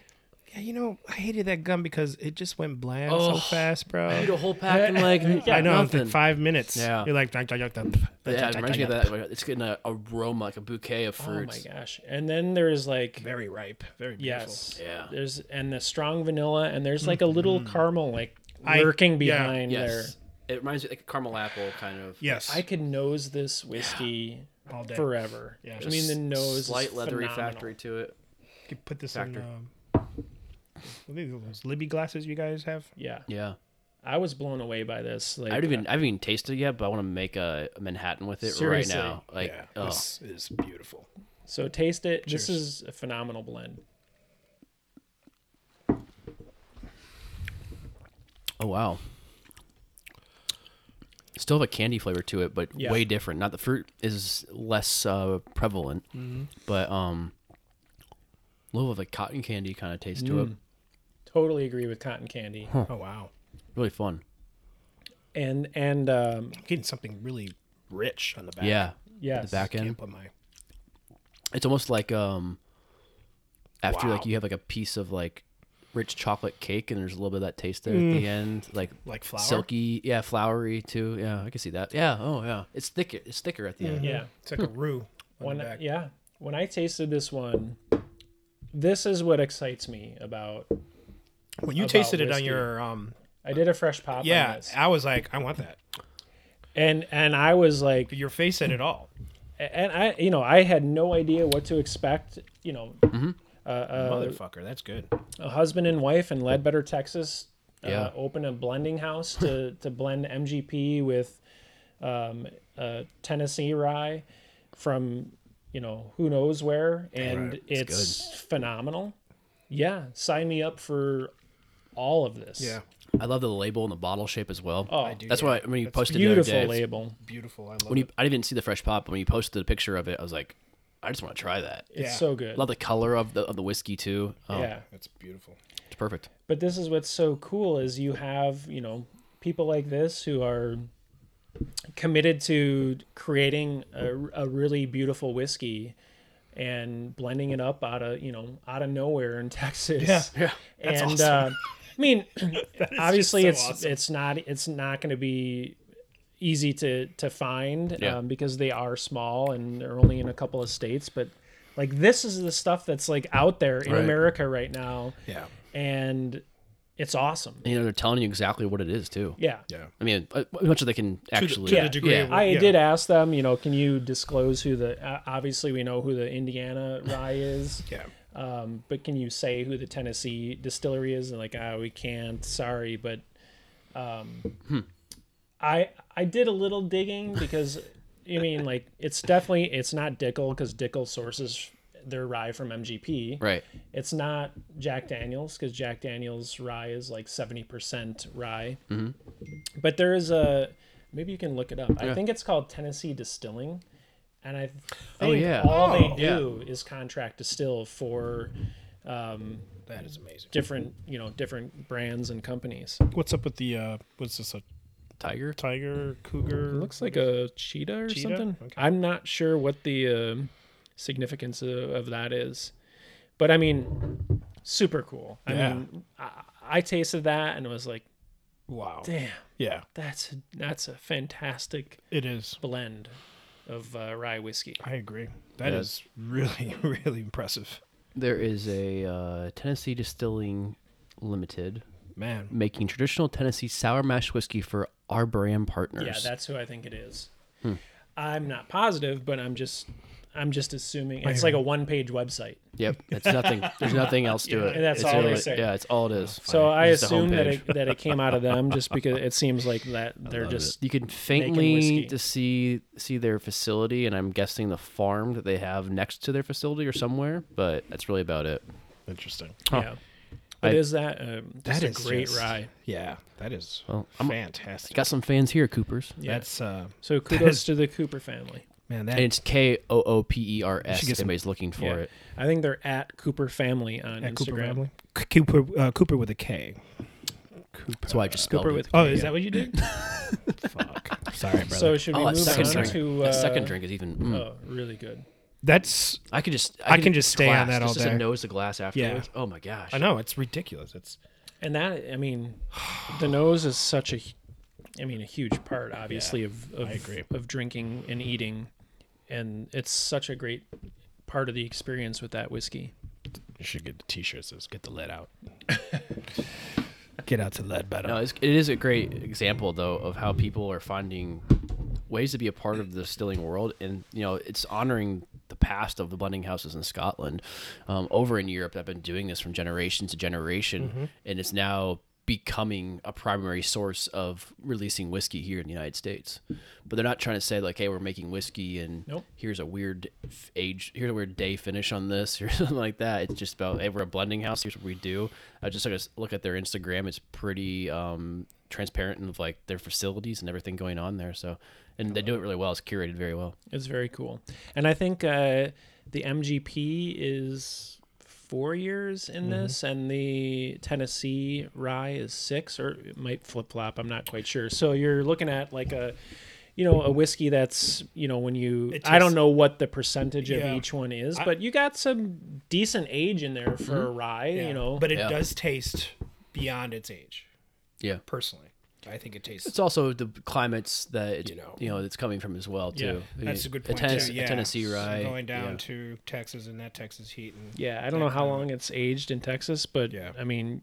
Yeah, you know, I hated that gum because it just went bland Oh, so fast, bro. You eat a whole pack in like Yeah, I know, in nothing. like five minutes. Yeah. You're like, dunk, dunk, dunk, dunk, yeah, dunk, it reminds me of dunk, that. It's getting a aroma, like a bouquet of fruits. Oh fruits. my gosh! And then there's like Very ripe. Very beautiful. yes, Yeah. There's and the strong vanilla, and there's like a little caramel like I- lurking yeah. behind there. Yes. It reminds me like a caramel apple kind of. Yes. I could nose this whiskey All day. forever. Yeah. I mean the nose slight is leathery phenomenal. factory to it. You could put this Factor. in. Um, what are those Libbey glasses you guys have? Yeah, Yeah. I was blown away by this. Like I haven't even I haven't even tasted it yet, but I want to make a, a Manhattan with it Seriously. right now. Like, yeah, oh, this is beautiful. so taste it. This is a phenomenal blend. oh wow. Still have a candy flavor to it, but Yeah. way different. Not the fruit is less uh, prevalent, Mm-hmm. but um, a little of a cotton candy kind of taste to it. Mm. Totally agree with cotton candy. Oh wow, Really fun. And and um, I'm getting something really rich on the back. Yeah, yeah. the back Can't end. put my. It's almost like um, after like you have like a piece of like rich chocolate cake, and there's a little bit of that taste there at Mm. the end, like Like flour. silky, yeah, flowery too. Yeah, I can see that. Yeah, oh yeah, it's thicker. It's thicker at the end. Yeah. It's like a roux on when yeah when i tasted this one this is what excites me about When you tasted it on whiskey. your um, i did a fresh pop on yeah, this I was like, I want that. and and i was like Your face said it all. and i you know i had no idea what to expect you know Mm-hmm. uh, uh, Motherfucker, that's good. a husband and wife in ledbetter texas Yeah. uh, open a blending house to to blend MGP with um, uh, Tennessee rye from you know who knows where, and Right. it's, phenomenal. Yeah, sign me up for all of this. Yeah. I love the label and the bottle shape as well. Oh, I do. That's yeah. why when you That's posted the other beautiful day, label. Beautiful. I love when you it. I didn't see the fresh pop, but when you posted the picture of it, I was like, I just want to try that. It's Yeah. so good. Love the color of the of the whiskey too. Oh, Yeah. it's beautiful. it's perfect. But this is what's so cool is you have, you know, people like this who are committed to creating a, a really beautiful whiskey and blending it up out of, you know, out of nowhere in Texas. Yeah. Yeah. That's and awesome. uh, I mean, obviously so it's awesome. it's not it's not going to be easy to to find Yeah. um, because they are small and they're only in a couple of states, but like this is the stuff that's like out there in Right. America right now Yeah. and it's awesome. And, you know, they're telling you exactly what it is too. Yeah. Yeah. I mean, uh, much as they can actually. to the yeah, degree yeah. of- I Yeah. did ask them, you know, can you disclose who the uh, obviously we know who the Indiana rye is, Yeah. Um, but can you say who the Tennessee distillery is? And like, ah, we can't. Sorry, but um, I I did a little digging because I mean, like, it's definitely it's not Dickel because Dickel sources their rye from MGP. Right. It's not Jack Daniels because Jack Daniels rye is like seventy percent rye. But there is a maybe you can look it up. I think it's called Tennessee Distilling, and I think Oh, yeah. all Oh, they yeah. do is contract distill for um, That is amazing. different you know different brands and companies. What's up with the uh what's this a Tiger. tiger cougar? It looks like a cheetah or Cheetah? something. Okay. I'm not sure what the um, significance of, of that is, but I mean, super cool. I mean, I, I tasted that and was like, wow. damn, Yeah, that's a, that's a fantastic it is. blend of uh, rye whiskey. I agree. That Yeah. is really really impressive. There is a uh, Tennessee Distilling Limited Man. making traditional Tennessee sour mash whiskey for our brand partners. Yeah, that's who I think it is. Hmm. I'm not positive, but I'm just I'm just assuming it's like a one page website. Yep. It's nothing. There's nothing else to Yeah, it. and that's It's all they really- say. Yeah, it's all it is. So I It's just assume that homepage. it, that it came out of them just because it seems like that they're Love just it. you can whiskey. faintly to see see their facility, and I'm guessing the farm that they have next to their facility or somewhere. But that's really about it. Interesting. yeah. But I- is that um, That just a great just- rye? Yeah, that is Well, I'm fantastic. got some fans here, Koopers, Yeah. That's uh So kudos to the Kooper family. Man that and it's K O O P E R S. Should get If some- anybody's looking for Yeah. it. I think they're at Kooper family on at Kooper Instagram. family. C- Kooper uh, Kooper with a K. Kooper. That's why I just spelled Kooper it. with Oh, is yeah. that what you did? Fuck. Sorry, brother. So it should we Oh, that move second on drink. to that uh, second drink is even. mm. Oh, really good. That's I could just. I can just stay on that all just as a nose to glass afterwards. Oh my gosh. I know it's ridiculous. It's And that I mean, the nose is such a, hu- I mean, a huge part, obviously, of of, I agree. of drinking and eating, and it's such a great part of the experience with that whiskey. you should get the t-shirt says get the lead out. get out to lead better. No, it's, it is a great example though of how people are finding ways to be a part of the distilling world, and you know it's honoring the past of the blending houses in Scotland. Um, over in Europe, I've been doing this from generation to generation, and it's now becoming a primary source of releasing whiskey here in the United States. But they're not trying to say like, "Hey, we're making whiskey, and Nope. here's a weird age, here's a weird day finish on this, or something like that." It's just about, "Hey, we're a blending house. Here's what we do." I just took a look at their Instagram. It's pretty um, transparent and of like their facilities and everything going on there. So, and they do it really well. It's curated very well. It's very cool, and I think uh, the MGP is four years in mm-hmm. this, and the Tennessee rye is six, or it might flip flop. I'm not quite sure. So you're looking at like a, you know, a whiskey that's you know when you It I don't know what the percentage of each one is, I- but you got some decent age in there for a rye. Yeah. You know, but it Yeah. does taste beyond its age. Yeah. Personally, I think it tastes. It's also the climates that it's, You you know. know it's coming from as well too. Yeah, I That's a good point Tennessee, too. Yeah, Tennessee So going down yeah. to Texas and that Texas heat. And yeah, I don't know how long it's aged in Texas, but Yeah. I mean,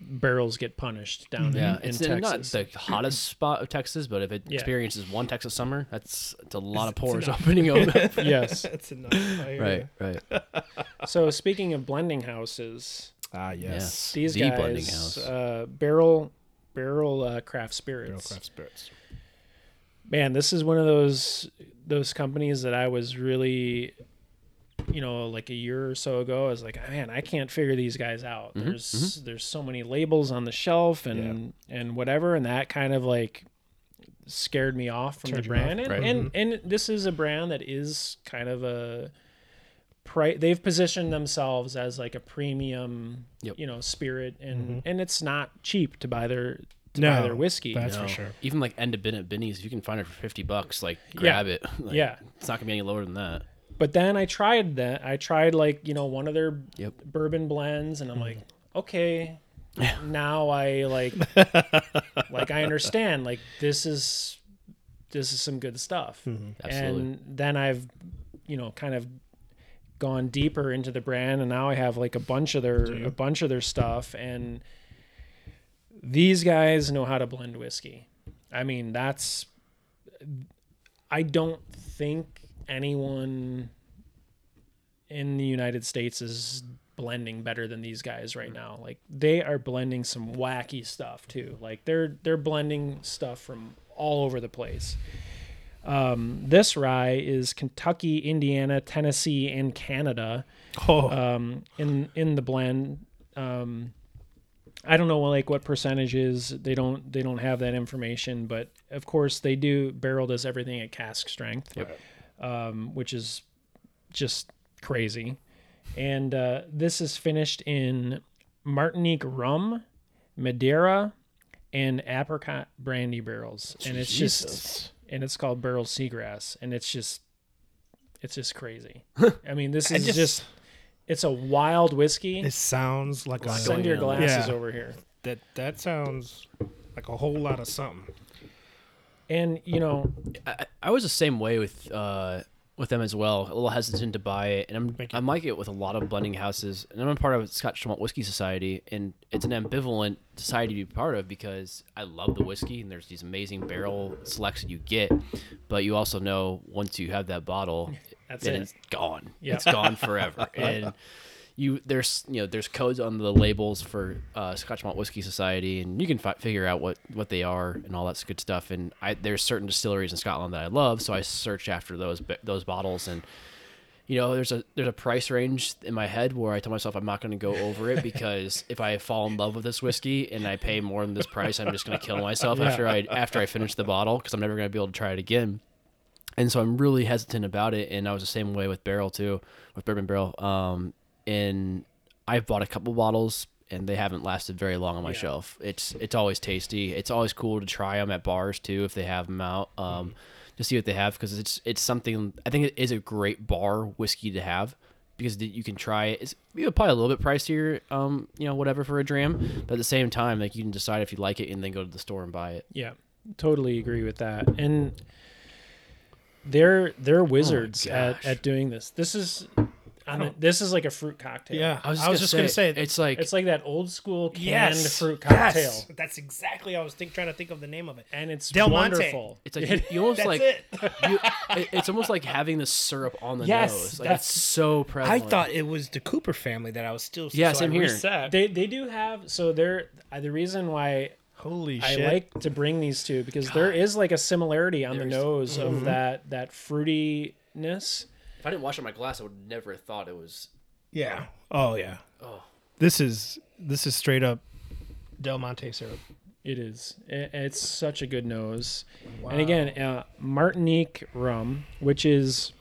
barrels get punished down Yeah, in, in it's Texas. not the hottest spot of Texas, but if it Yeah. experiences one Texas summer, that's it's a lot of pores opening up. yes. That's enough. I right, right. So speaking of blending houses, Ah, yes. These The guys, blending house. Uh, barrel barrel uh, craft spirits. Barrell craft spirits. man this is one of those those companies that i was really you know like a year or so ago i was like man i can't figure these guys out Mm-hmm, there's there's so many labels on the shelf and and whatever and that kind of like scared me off from Turned the you off, brand and, right. and and this is a brand that is kind of a pri- they've positioned themselves as like a premium Yep. you know spirit and and it's not cheap to buy their to No, buy their whiskey that's No. for sure. Even like end of Bennett Benny's, if you can find it for fifty bucks, like grab it. Like, Yeah. it's not gonna be any lower than that. But then I tried that. I tried like you know one of their Yep. bourbon blends, and I'm like, Mm-hmm. okay, now I like, like I understand. Like this is this is some good stuff. Mm-hmm. Absolutely. And then I've, you know, kind of gone deeper into the brand, and now I have like a bunch of their a bunch of their stuff, and these guys know how to blend whiskey. I mean, that's. I don't think anyone in the United States is blending better than these guys right now. Like they are blending some wacky stuff too. Like they're they're blending stuff from all over the place. Um, this rye is Kentucky, Indiana, Tennessee, and Canada Oh, um, in in the blend. Um, I don't know like what percentages they don't they don't have that information, but of course they do. Barrell does everything at cask strength, Yep. um, which is just crazy. And uh, this is finished in Martinique rum, Madeira, and apricot brandy barrels, and it's just. And it's called Barrell Seagrass, and it's just it's just crazy. I mean, this is just- just, it's a wild whiskey. It sounds like a Send your glasses Yeah. over here. that. That sounds like a whole lot of something. And you know, I, I was the same way with uh, with them as well. A little hesitant to buy it, and I'm I'm like it with a lot of blending houses. And I'm a part of Scotch Malt Whiskey Society, and it's an ambivalent society to be part of because I love the whiskey, and there's these amazing barrel selects that you get, but you also know once you have that bottle, That's then it. it's gone. Yeah. It's gone forever, and. You there's you know there's codes on the labels for uh, Scotch Malt Whiskey Society, and you can fi- figure out what what they are and all that good stuff. And I there's certain distilleries in Scotland that I love, so I search after those those bottles. And you know there's a there's a price range in my head where I tell myself I'm not going to go over it because if I fall in love with this whiskey and I pay more than this price, I'm just going to kill myself after I after I finish the bottle because I'm never going to be able to try it again and so I'm really hesitant about it. And I was the same way with Barrell too, with Bourbon Barrel. Um, and I've bought a couple bottles, and they haven't lasted very long on my shelf. It's it's always tasty. It's always cool to try them at bars too if they have them out. Um, to see what they have because it's it's something I think it is a great bar whiskey to have because you can try it. It's you know, probably a little bit pricier, um, you know, whatever for a dram, but at the same time, like you can decide if you like it and then go to the store and buy it. yeah, totally agree with that. And they're they're wizards at, at doing this. This is on a, this is like a fruit cocktail. Yeah, I was, I was just gonna say, it's like It's like that old school canned yes, fruit cocktail. Yes. That's exactly. I was think, trying to think of the name of it. And it's Del Monte. wonderful. It's like you, you almost like it. you, it- it's almost like having the syrup on the Yes, nose. Like that's- it's so prevalent. I thought it was the Kooper family that I was still. Yeah, so same I here. reset. They they do have so they're uh, the reason why Holy I shit! like to bring these two because there is like a similarity on the nose Mm-hmm. of that that fruitiness. If I didn't wash out my glass, I would never have thought it was. yeah. Oh yeah. Oh, This is this is straight up Del Monte syrup. It is. I- It's such a good nose. Wow. And again, uh, Martinique rum, which is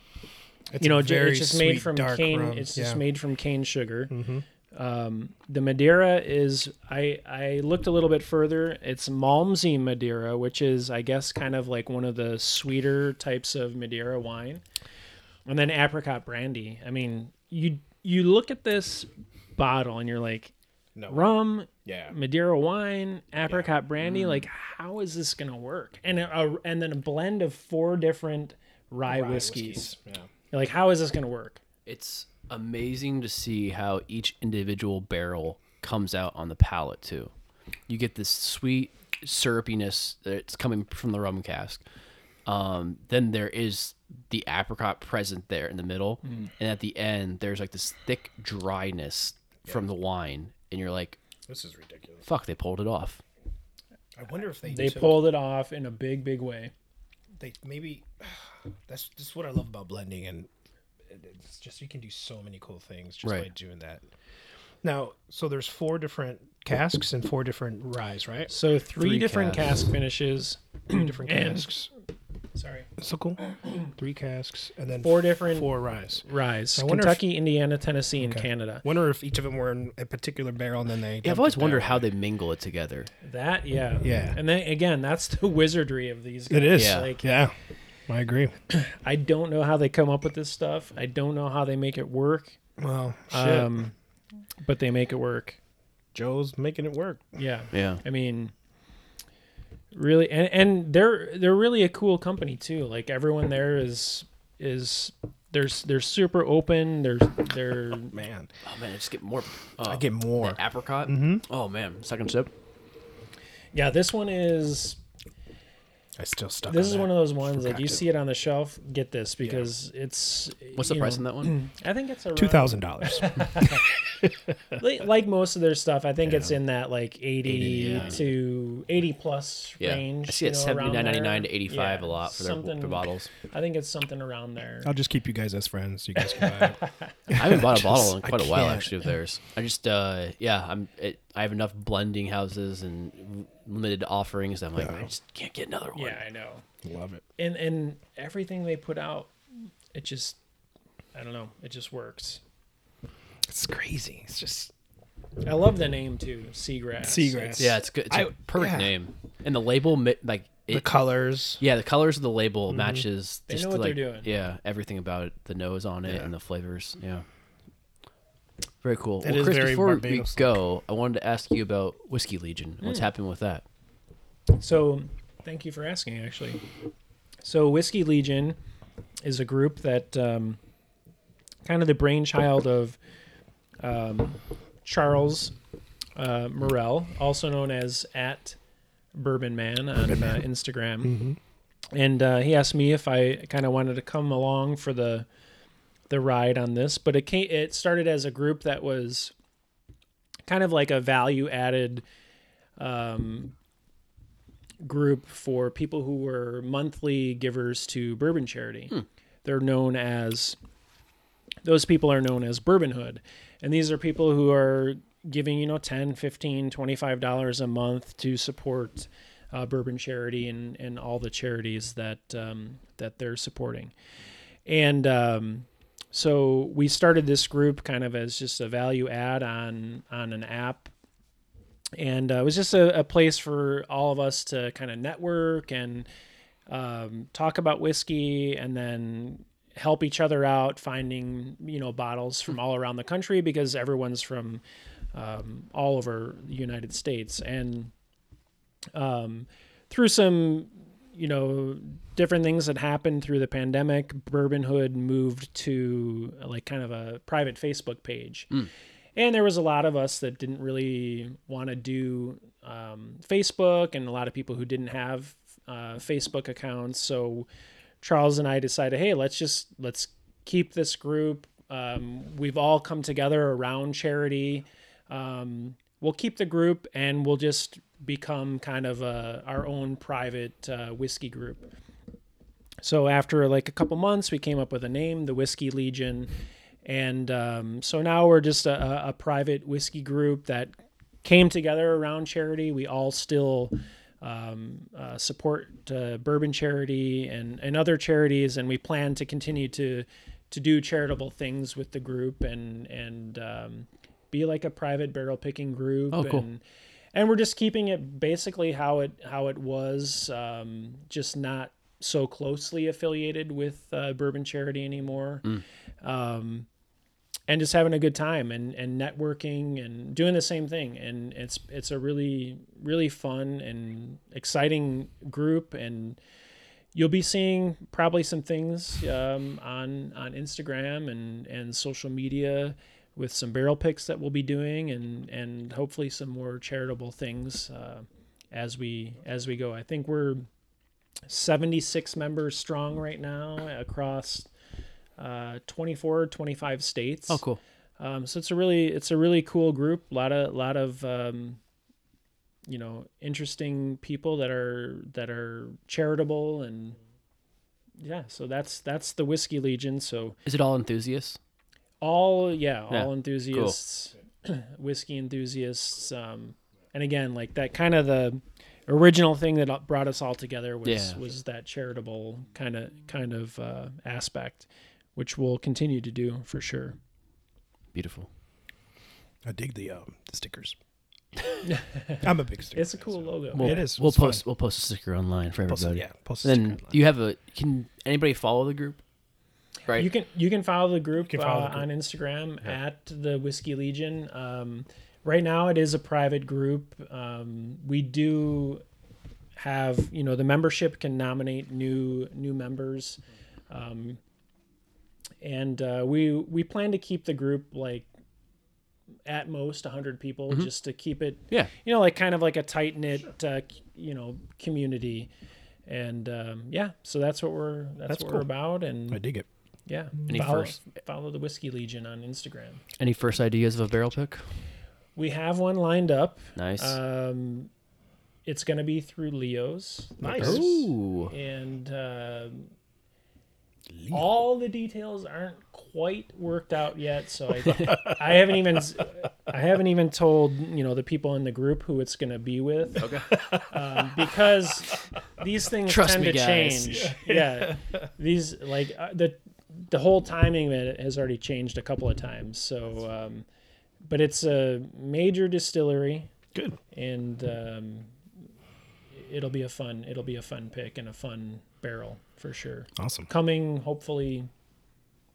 It's you know a it's just made sweet, from cane. rum. It's yeah. just made from cane sugar. Mm-hmm. Um, the Madeira is I I looked a little bit further. It's Malmsey Madeira, which is I guess kind of like one of the sweeter types of Madeira wine. And then apricot brandy. I mean, you you look at this bottle and you're like No. rum, Yeah. Madeira wine, apricot brandy. Like, how is this gonna work? And a, a- and then a blend of four different rye, Rye whiskeys. Yeah. Like, how is this gonna work? it's amazing to see how each individual barrel comes out on the palate too. You get this sweet syrupiness that's coming from the rum cask. Um, then there is the apricot present there in the middle, mm. and at the end there's like this thick dryness from the wine, and you're like, This is ridiculous. fuck, they pulled it off. I wonder if they They took- pulled it off in a big, big way. they maybe that's just what I love about blending and it's just you can do so many cool things just by doing that. Now, so there's four different casks and four different ryes, right? So three, Three different casks. cask finishes. Three different casks. Sorry, So cool. Three casks and then four different four ryes. ryes: I wonder if- Kentucky, Indiana, Tennessee, and Okay. Canada. Wonder if each of them were in a particular barrel and then they. Yeah, I've always wondered how they mingle it together. That, yeah, Yeah. And then again, that's the wizardry of these. Guys. It is. Yeah. Like, yeah, I agree. I don't know how they come up with this stuff. I don't know how they make it work. Well, shit. Um, but they make it work. Joe's making it work. Yeah. Yeah. I mean, really, and, and they're they're really a cool company too. Like everyone there is is they're they're super open. They're they're Man, Oh man, I just get more. Uh, I get more. that apricot. Mhm. Oh man, second sip. yeah. This one is I still stuck. this on is that. one of those ones like you to. see it on the shelf. Get this because it's What's the you price know, on that one? I think it's around Two thousand dollars. like, like most of their stuff. I think it's in that like eighty 80, to eighty plus Yeah, range. I see it you know, seventy around nine ninety there. nine to eighty five Yeah, a lot for their, something- their bottles. I think it's something around there. I'll just keep you guys as friends. You guys can buy it. I haven't bought a Just- bottle in I quite a while can't. actually of theirs. I just uh yeah, I'm it, I have enough blending houses and limited offerings. that I'm like Yeah. I just can't get another one. Yeah, I know. Love it. and and everything they put out it just i don't know it just works It's crazy. It's just i love the name too seagrass Seagrass. Yeah, it's good. It's a I- perfect yeah. name. And the label mi- like the colors. yeah, the colors of the label mm-hmm. matches They just know what they're doing. yeah, everything about it, the nose on it Yeah. and the flavors. Yeah. Very cool. It well, Chris, very before we Barbados-like. go, I wanted to ask you about Whiskey Legion. What's happening with that? so thank you for asking actually so whiskey legion is a group that um, kind of the brainchild of um, charles uh, morel also known as at bourbon man on uh, instagram Mm-hmm. and uh, he asked me if I kind of wanted to come along for the the ride on this. But it came, it started as a group that was kind of like a value added um, group for people who were monthly givers to bourbon charity. They're known as those people are known as bourbon hood and these are people who are giving you know 10 15 25 dollars a month to support uh, bourbon charity and, and all the charities that um, that they're supporting and um, so we started this group kind of as just a value add on on an app. And uh, it was just a, a place for all of us to kind of network and um, talk about whiskey and then help each other out finding you know bottles from all around the country because everyone's from um, all over the United States. And um, through some you know different things that happened through the pandemic bourbon hood moved to like kind of a private facebook page. And there was a lot of us that didn't really want to do um, facebook and a lot of people who didn't have uh, facebook accounts. So charles and i decided hey let's just let's keep this group. Um, we've all come together around charity. Um, we'll keep the group and we'll just become kind of uh our own private uh, whiskey group. So after like a couple months we came up with a name the whiskey legion. And um, so now we're just a, a private whiskey group that came together around charity. We all still um, uh, support uh, bourbon charity and, and other charities. And we plan to continue to to do charitable things with the group and and um, be like a private barrel picking group Oh, cool. and and we're just keeping it basically how it how it was um, just not so closely affiliated with uh, bourbon charity anymore. Um, and just having a good time and, and networking and doing the same thing. And it's it's a really really fun and exciting group. And you'll be seeing probably some things um, on on Instagram and and social media with some barrel picks that we'll be doing and and hopefully some more charitable things uh, as we as we go. I think we're 76 members strong right now across uh, 24 25 states Oh, cool. Um, so it's a really it's a really cool group. A lot of lot of um, you know interesting people that are that are charitable and yeah. So that's that's the whiskey legion. So Is it all enthusiasts? All yeah, Yeah, all enthusiasts, whiskey enthusiasts. Um, and again, like that kind of the original thing that brought us all together was Yeah. was that charitable kind of kind of uh, aspect, which we'll continue to do for sure. Beautiful. I dig the um, the stickers. I'm a big sticker. It's a cool logo. We'll, It is. We'll It's fun. post. We'll post a sticker online for Post, everybody. yeah, post a Then sticker online. you have a? Can anybody follow the group? Right. You can you can follow the group, follow uh, the group. on Instagram at the Whiskey Legion. Um, right now, it is a private group. Um, we do have you know the membership can nominate new new members, um, and uh, we we plan to keep the group like at most 100 people just to keep it Mm-hmm. Yeah. you know like kind of like a tight knit uh, you know community and um, yeah so that's what we're that's, That's what cool. we're about and I dig it. Yeah. Any follow, first- follow the Whiskey Legion on Instagram. Any first ideas of a barrel pick? We have one lined up. Nice. Um, it's going to be through Leo's. Nice. Ooh. And um all the details aren't quite worked out yet. So I, I haven't even, I haven't even told you know the people in the group who it's going to be with. Okay. um, because these things Trust tend me, to guys. change. yeah, these like uh, the the whole timing of it has already changed a couple of times. So, um, but it's a major distillery, Good. and um, it'll be a fun it'll be a fun pick and a fun barrel for sure. Awesome. Coming hopefully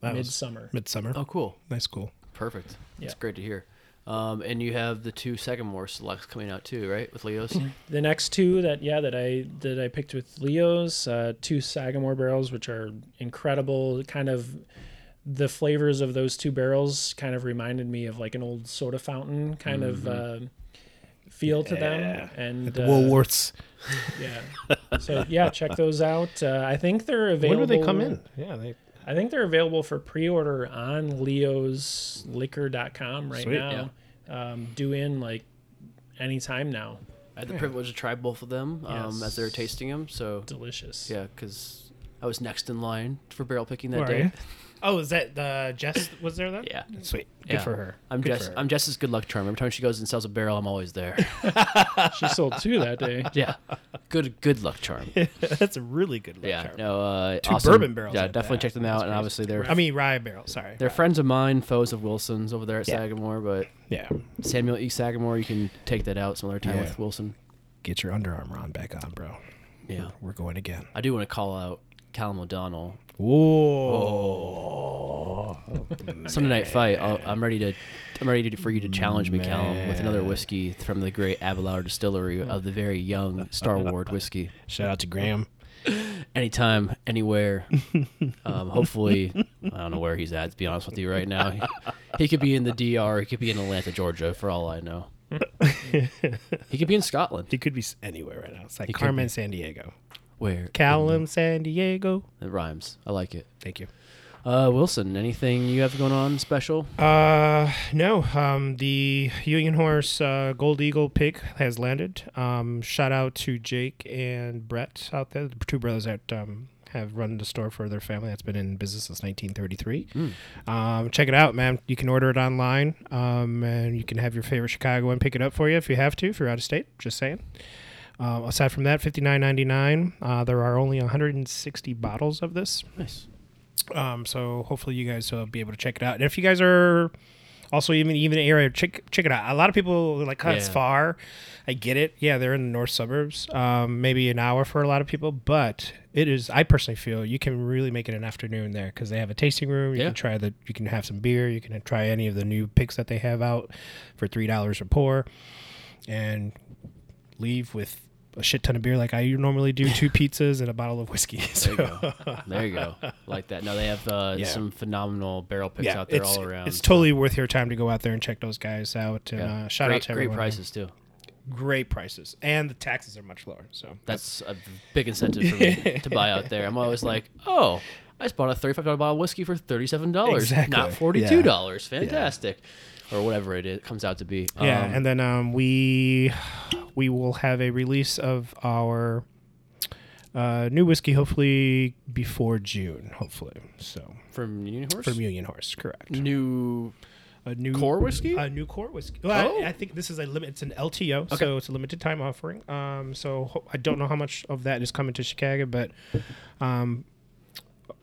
That midsummer. midsummer. Oh, cool. Nice, cool. Perfect. That's Yeah. great to hear. Um, and you have the two Sagamore selects coming out too, right? With Leo's. The next two that yeah that I that I picked with Leo's uh, two Sagamore barrels, which are incredible. Kind of the flavors of those two barrels kind of reminded me of like an old soda fountain kind of uh, feel to Yeah. them. And At the uh, Woolworths. yeah, so yeah, check those out. Uh, I think they're available. When available. do they come in? Yeah, they. I think they're available for pre-order on leosliquor.com right Sweet, now. Um, due in like anytime now. I had the privilege to try both of them um, as they were tasting them. So Delicious. yeah, because I was next in line for barrel picking that Who are day. You? Oh, is that the Jess was there then? Yeah. Sweet. Good Yeah. for her. I'm Good Jess. her. I'm Jess's good luck charm. Every time she goes and sells a barrel, I'm always there. She sold two that day. yeah, good good luck charm. That's a really good. luck yeah, charm. no, uh, Two awesome. bourbon barrels Yeah, at definitely that. check them out. And obviously they're I mean rye barrel. Sorry. they're friends of mine, foes of Wilson's over there at Yeah. Sagamore. But Yeah. Samuel E. Sagamore, you can take that out some other time Yeah. with Wilson. Get your Under Armour on back on, bro. Yeah, We're going again. I do want to call out Callum O'Donnell. Whoa. Sunday night fight. I'll, I'm ready to. I'm ready to, for you to challenge me, Callum, with another whiskey from the great Abelard Distillery of the very young Starward whiskey. Shout out to Graham. anytime, anywhere. Um, hopefully, I don't know where he's at. To be honest with you, right now, he, he could be in the DR. He could be in Atlanta, Georgia, for all I know. he could be in Scotland. He could be anywhere right now. It's like He could Carmen be. San Diego. Where Callum San Diego. it rhymes. I like it. Thank you. Uh, Wilson, anything you have going on special? Uh, no. Um, the Union Horse uh, Gold Eagle pick has landed. Um, shout out to Jake and Brett out there, the two brothers that um, have run the store for their family that's been in business since 1933. Um, check it out, man. You can order it online, um, and you can have your favorite Chicagoan pick it up for you if you have to, if you're out of state. Just saying. Uh, aside from that, fifty nine ninety nine. Uh, there are only 160 bottles of this. Nice. Um, so hopefully you guys will be able to check it out. And if you guys are also even even in the area, check check it out. A lot of people are like, oh, it's Yeah. far. I get it. Yeah, they're in the north suburbs. Um, maybe an hour for a lot of people, but it is. I personally feel you can really make it an afternoon there because they have a tasting room. You Yeah. can try the. You can have some beer. You can try any of the new picks that they have out for three dollars a pour, and leave with. A shit ton of beer, like I normally do, two pizzas and a bottle of whiskey. There you go. there you go. Like that. No, they have uh, Yeah. some phenomenal barrel picks out there all around. It's so- totally worth your time to go out there and check those guys out. And yeah. uh, shout great, out to great prices too. Great prices, and the taxes are much lower. So That's a big incentive for me to buy out there. I'm always like, oh, I just bought a thirty-five dollar bottle of whiskey for thirty-seven dollars, Exactly. not forty-two dollars. Fantastic, or whatever it is, comes out to be. Yeah, Um, and then um, we we will have a release of our uh, new whiskey hopefully before June, hopefully. So from Union Horse, from Union Horse, correct. new A new core whiskey. a new core whiskey. Well, Oh. I, I think this is a limit. It's an LTO, Okay. so it's a limited time offering. Um, so ho- I don't know how much of that is coming to Chicago, but um,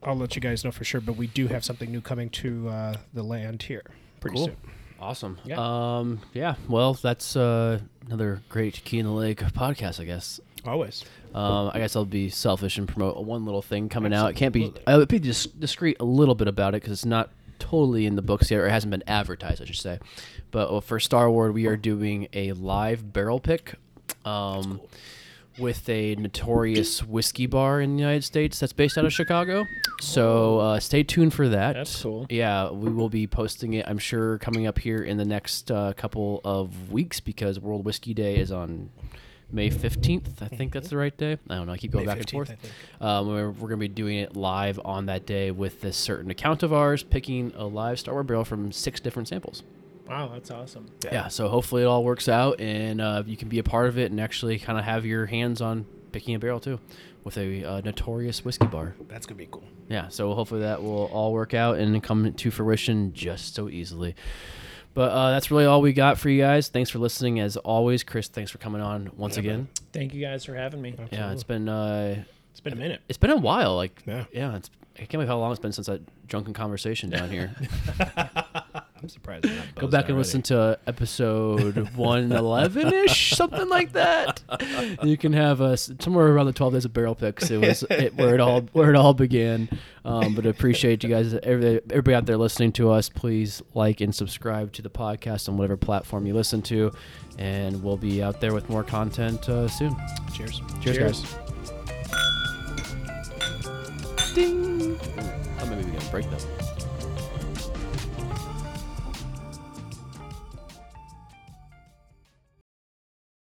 I'll let you guys know for sure. But we do have something new coming to uh, the land here pretty Cool. soon. Awesome. Yeah. Um. Yeah. Well, that's uh, another great Key in the Lake podcast, I guess. Always. Um, I guess I'll be selfish and promote one little thing coming out. It can't be. I would be dis- discreet a little bit about it because it's not totally in the books yet, or it hasn't been advertised, I should say. But uh, for Starward, we are doing a live barrel pick. Um, with a notorious whiskey bar in the United States that's based out of Chicago. So uh, stay tuned for that. That's cool. Yeah, we will be posting it, I'm sure, coming up here in the next uh, couple of weeks because World Whiskey Day is on May 15th. I think that's the right day. I don't know. I keep going May back and forth. Um, we're we're going to be doing it live on that day with this certain account of ours, picking a live Starward barrel from six different samples. Wow, that's awesome. Yeah, so hopefully it all works out and uh, you can be a part of it and actually kind of have your hands on picking a barrel too with a uh, notorious whiskey bar. That's gonna be cool. Yeah, so hopefully that will all work out and come to fruition just so easily. But uh, that's really all we got for you guys. Thanks for listening as always. Chris, thanks for coming on once Yeah, again. Thank you guys for having me. Yeah, it's been uh, It's been a minute. it's been a while. Like Yeah. yeah, it's I can't believe how long it's been since that drunken conversation down here. I'm surprised. Go back and already. listen to episode 111 ish, something like that. You can have us somewhere around the 12 days of barrel picks. It was it, where it all where it all began. Um, but I appreciate you guys, every- everybody out there listening to us. Please like and subscribe to the podcast on whatever platform you listen to, and we'll be out there with more content uh, soon. Cheers. Cheers, Cheers. guys. Ding. Oh, maybe we can break that.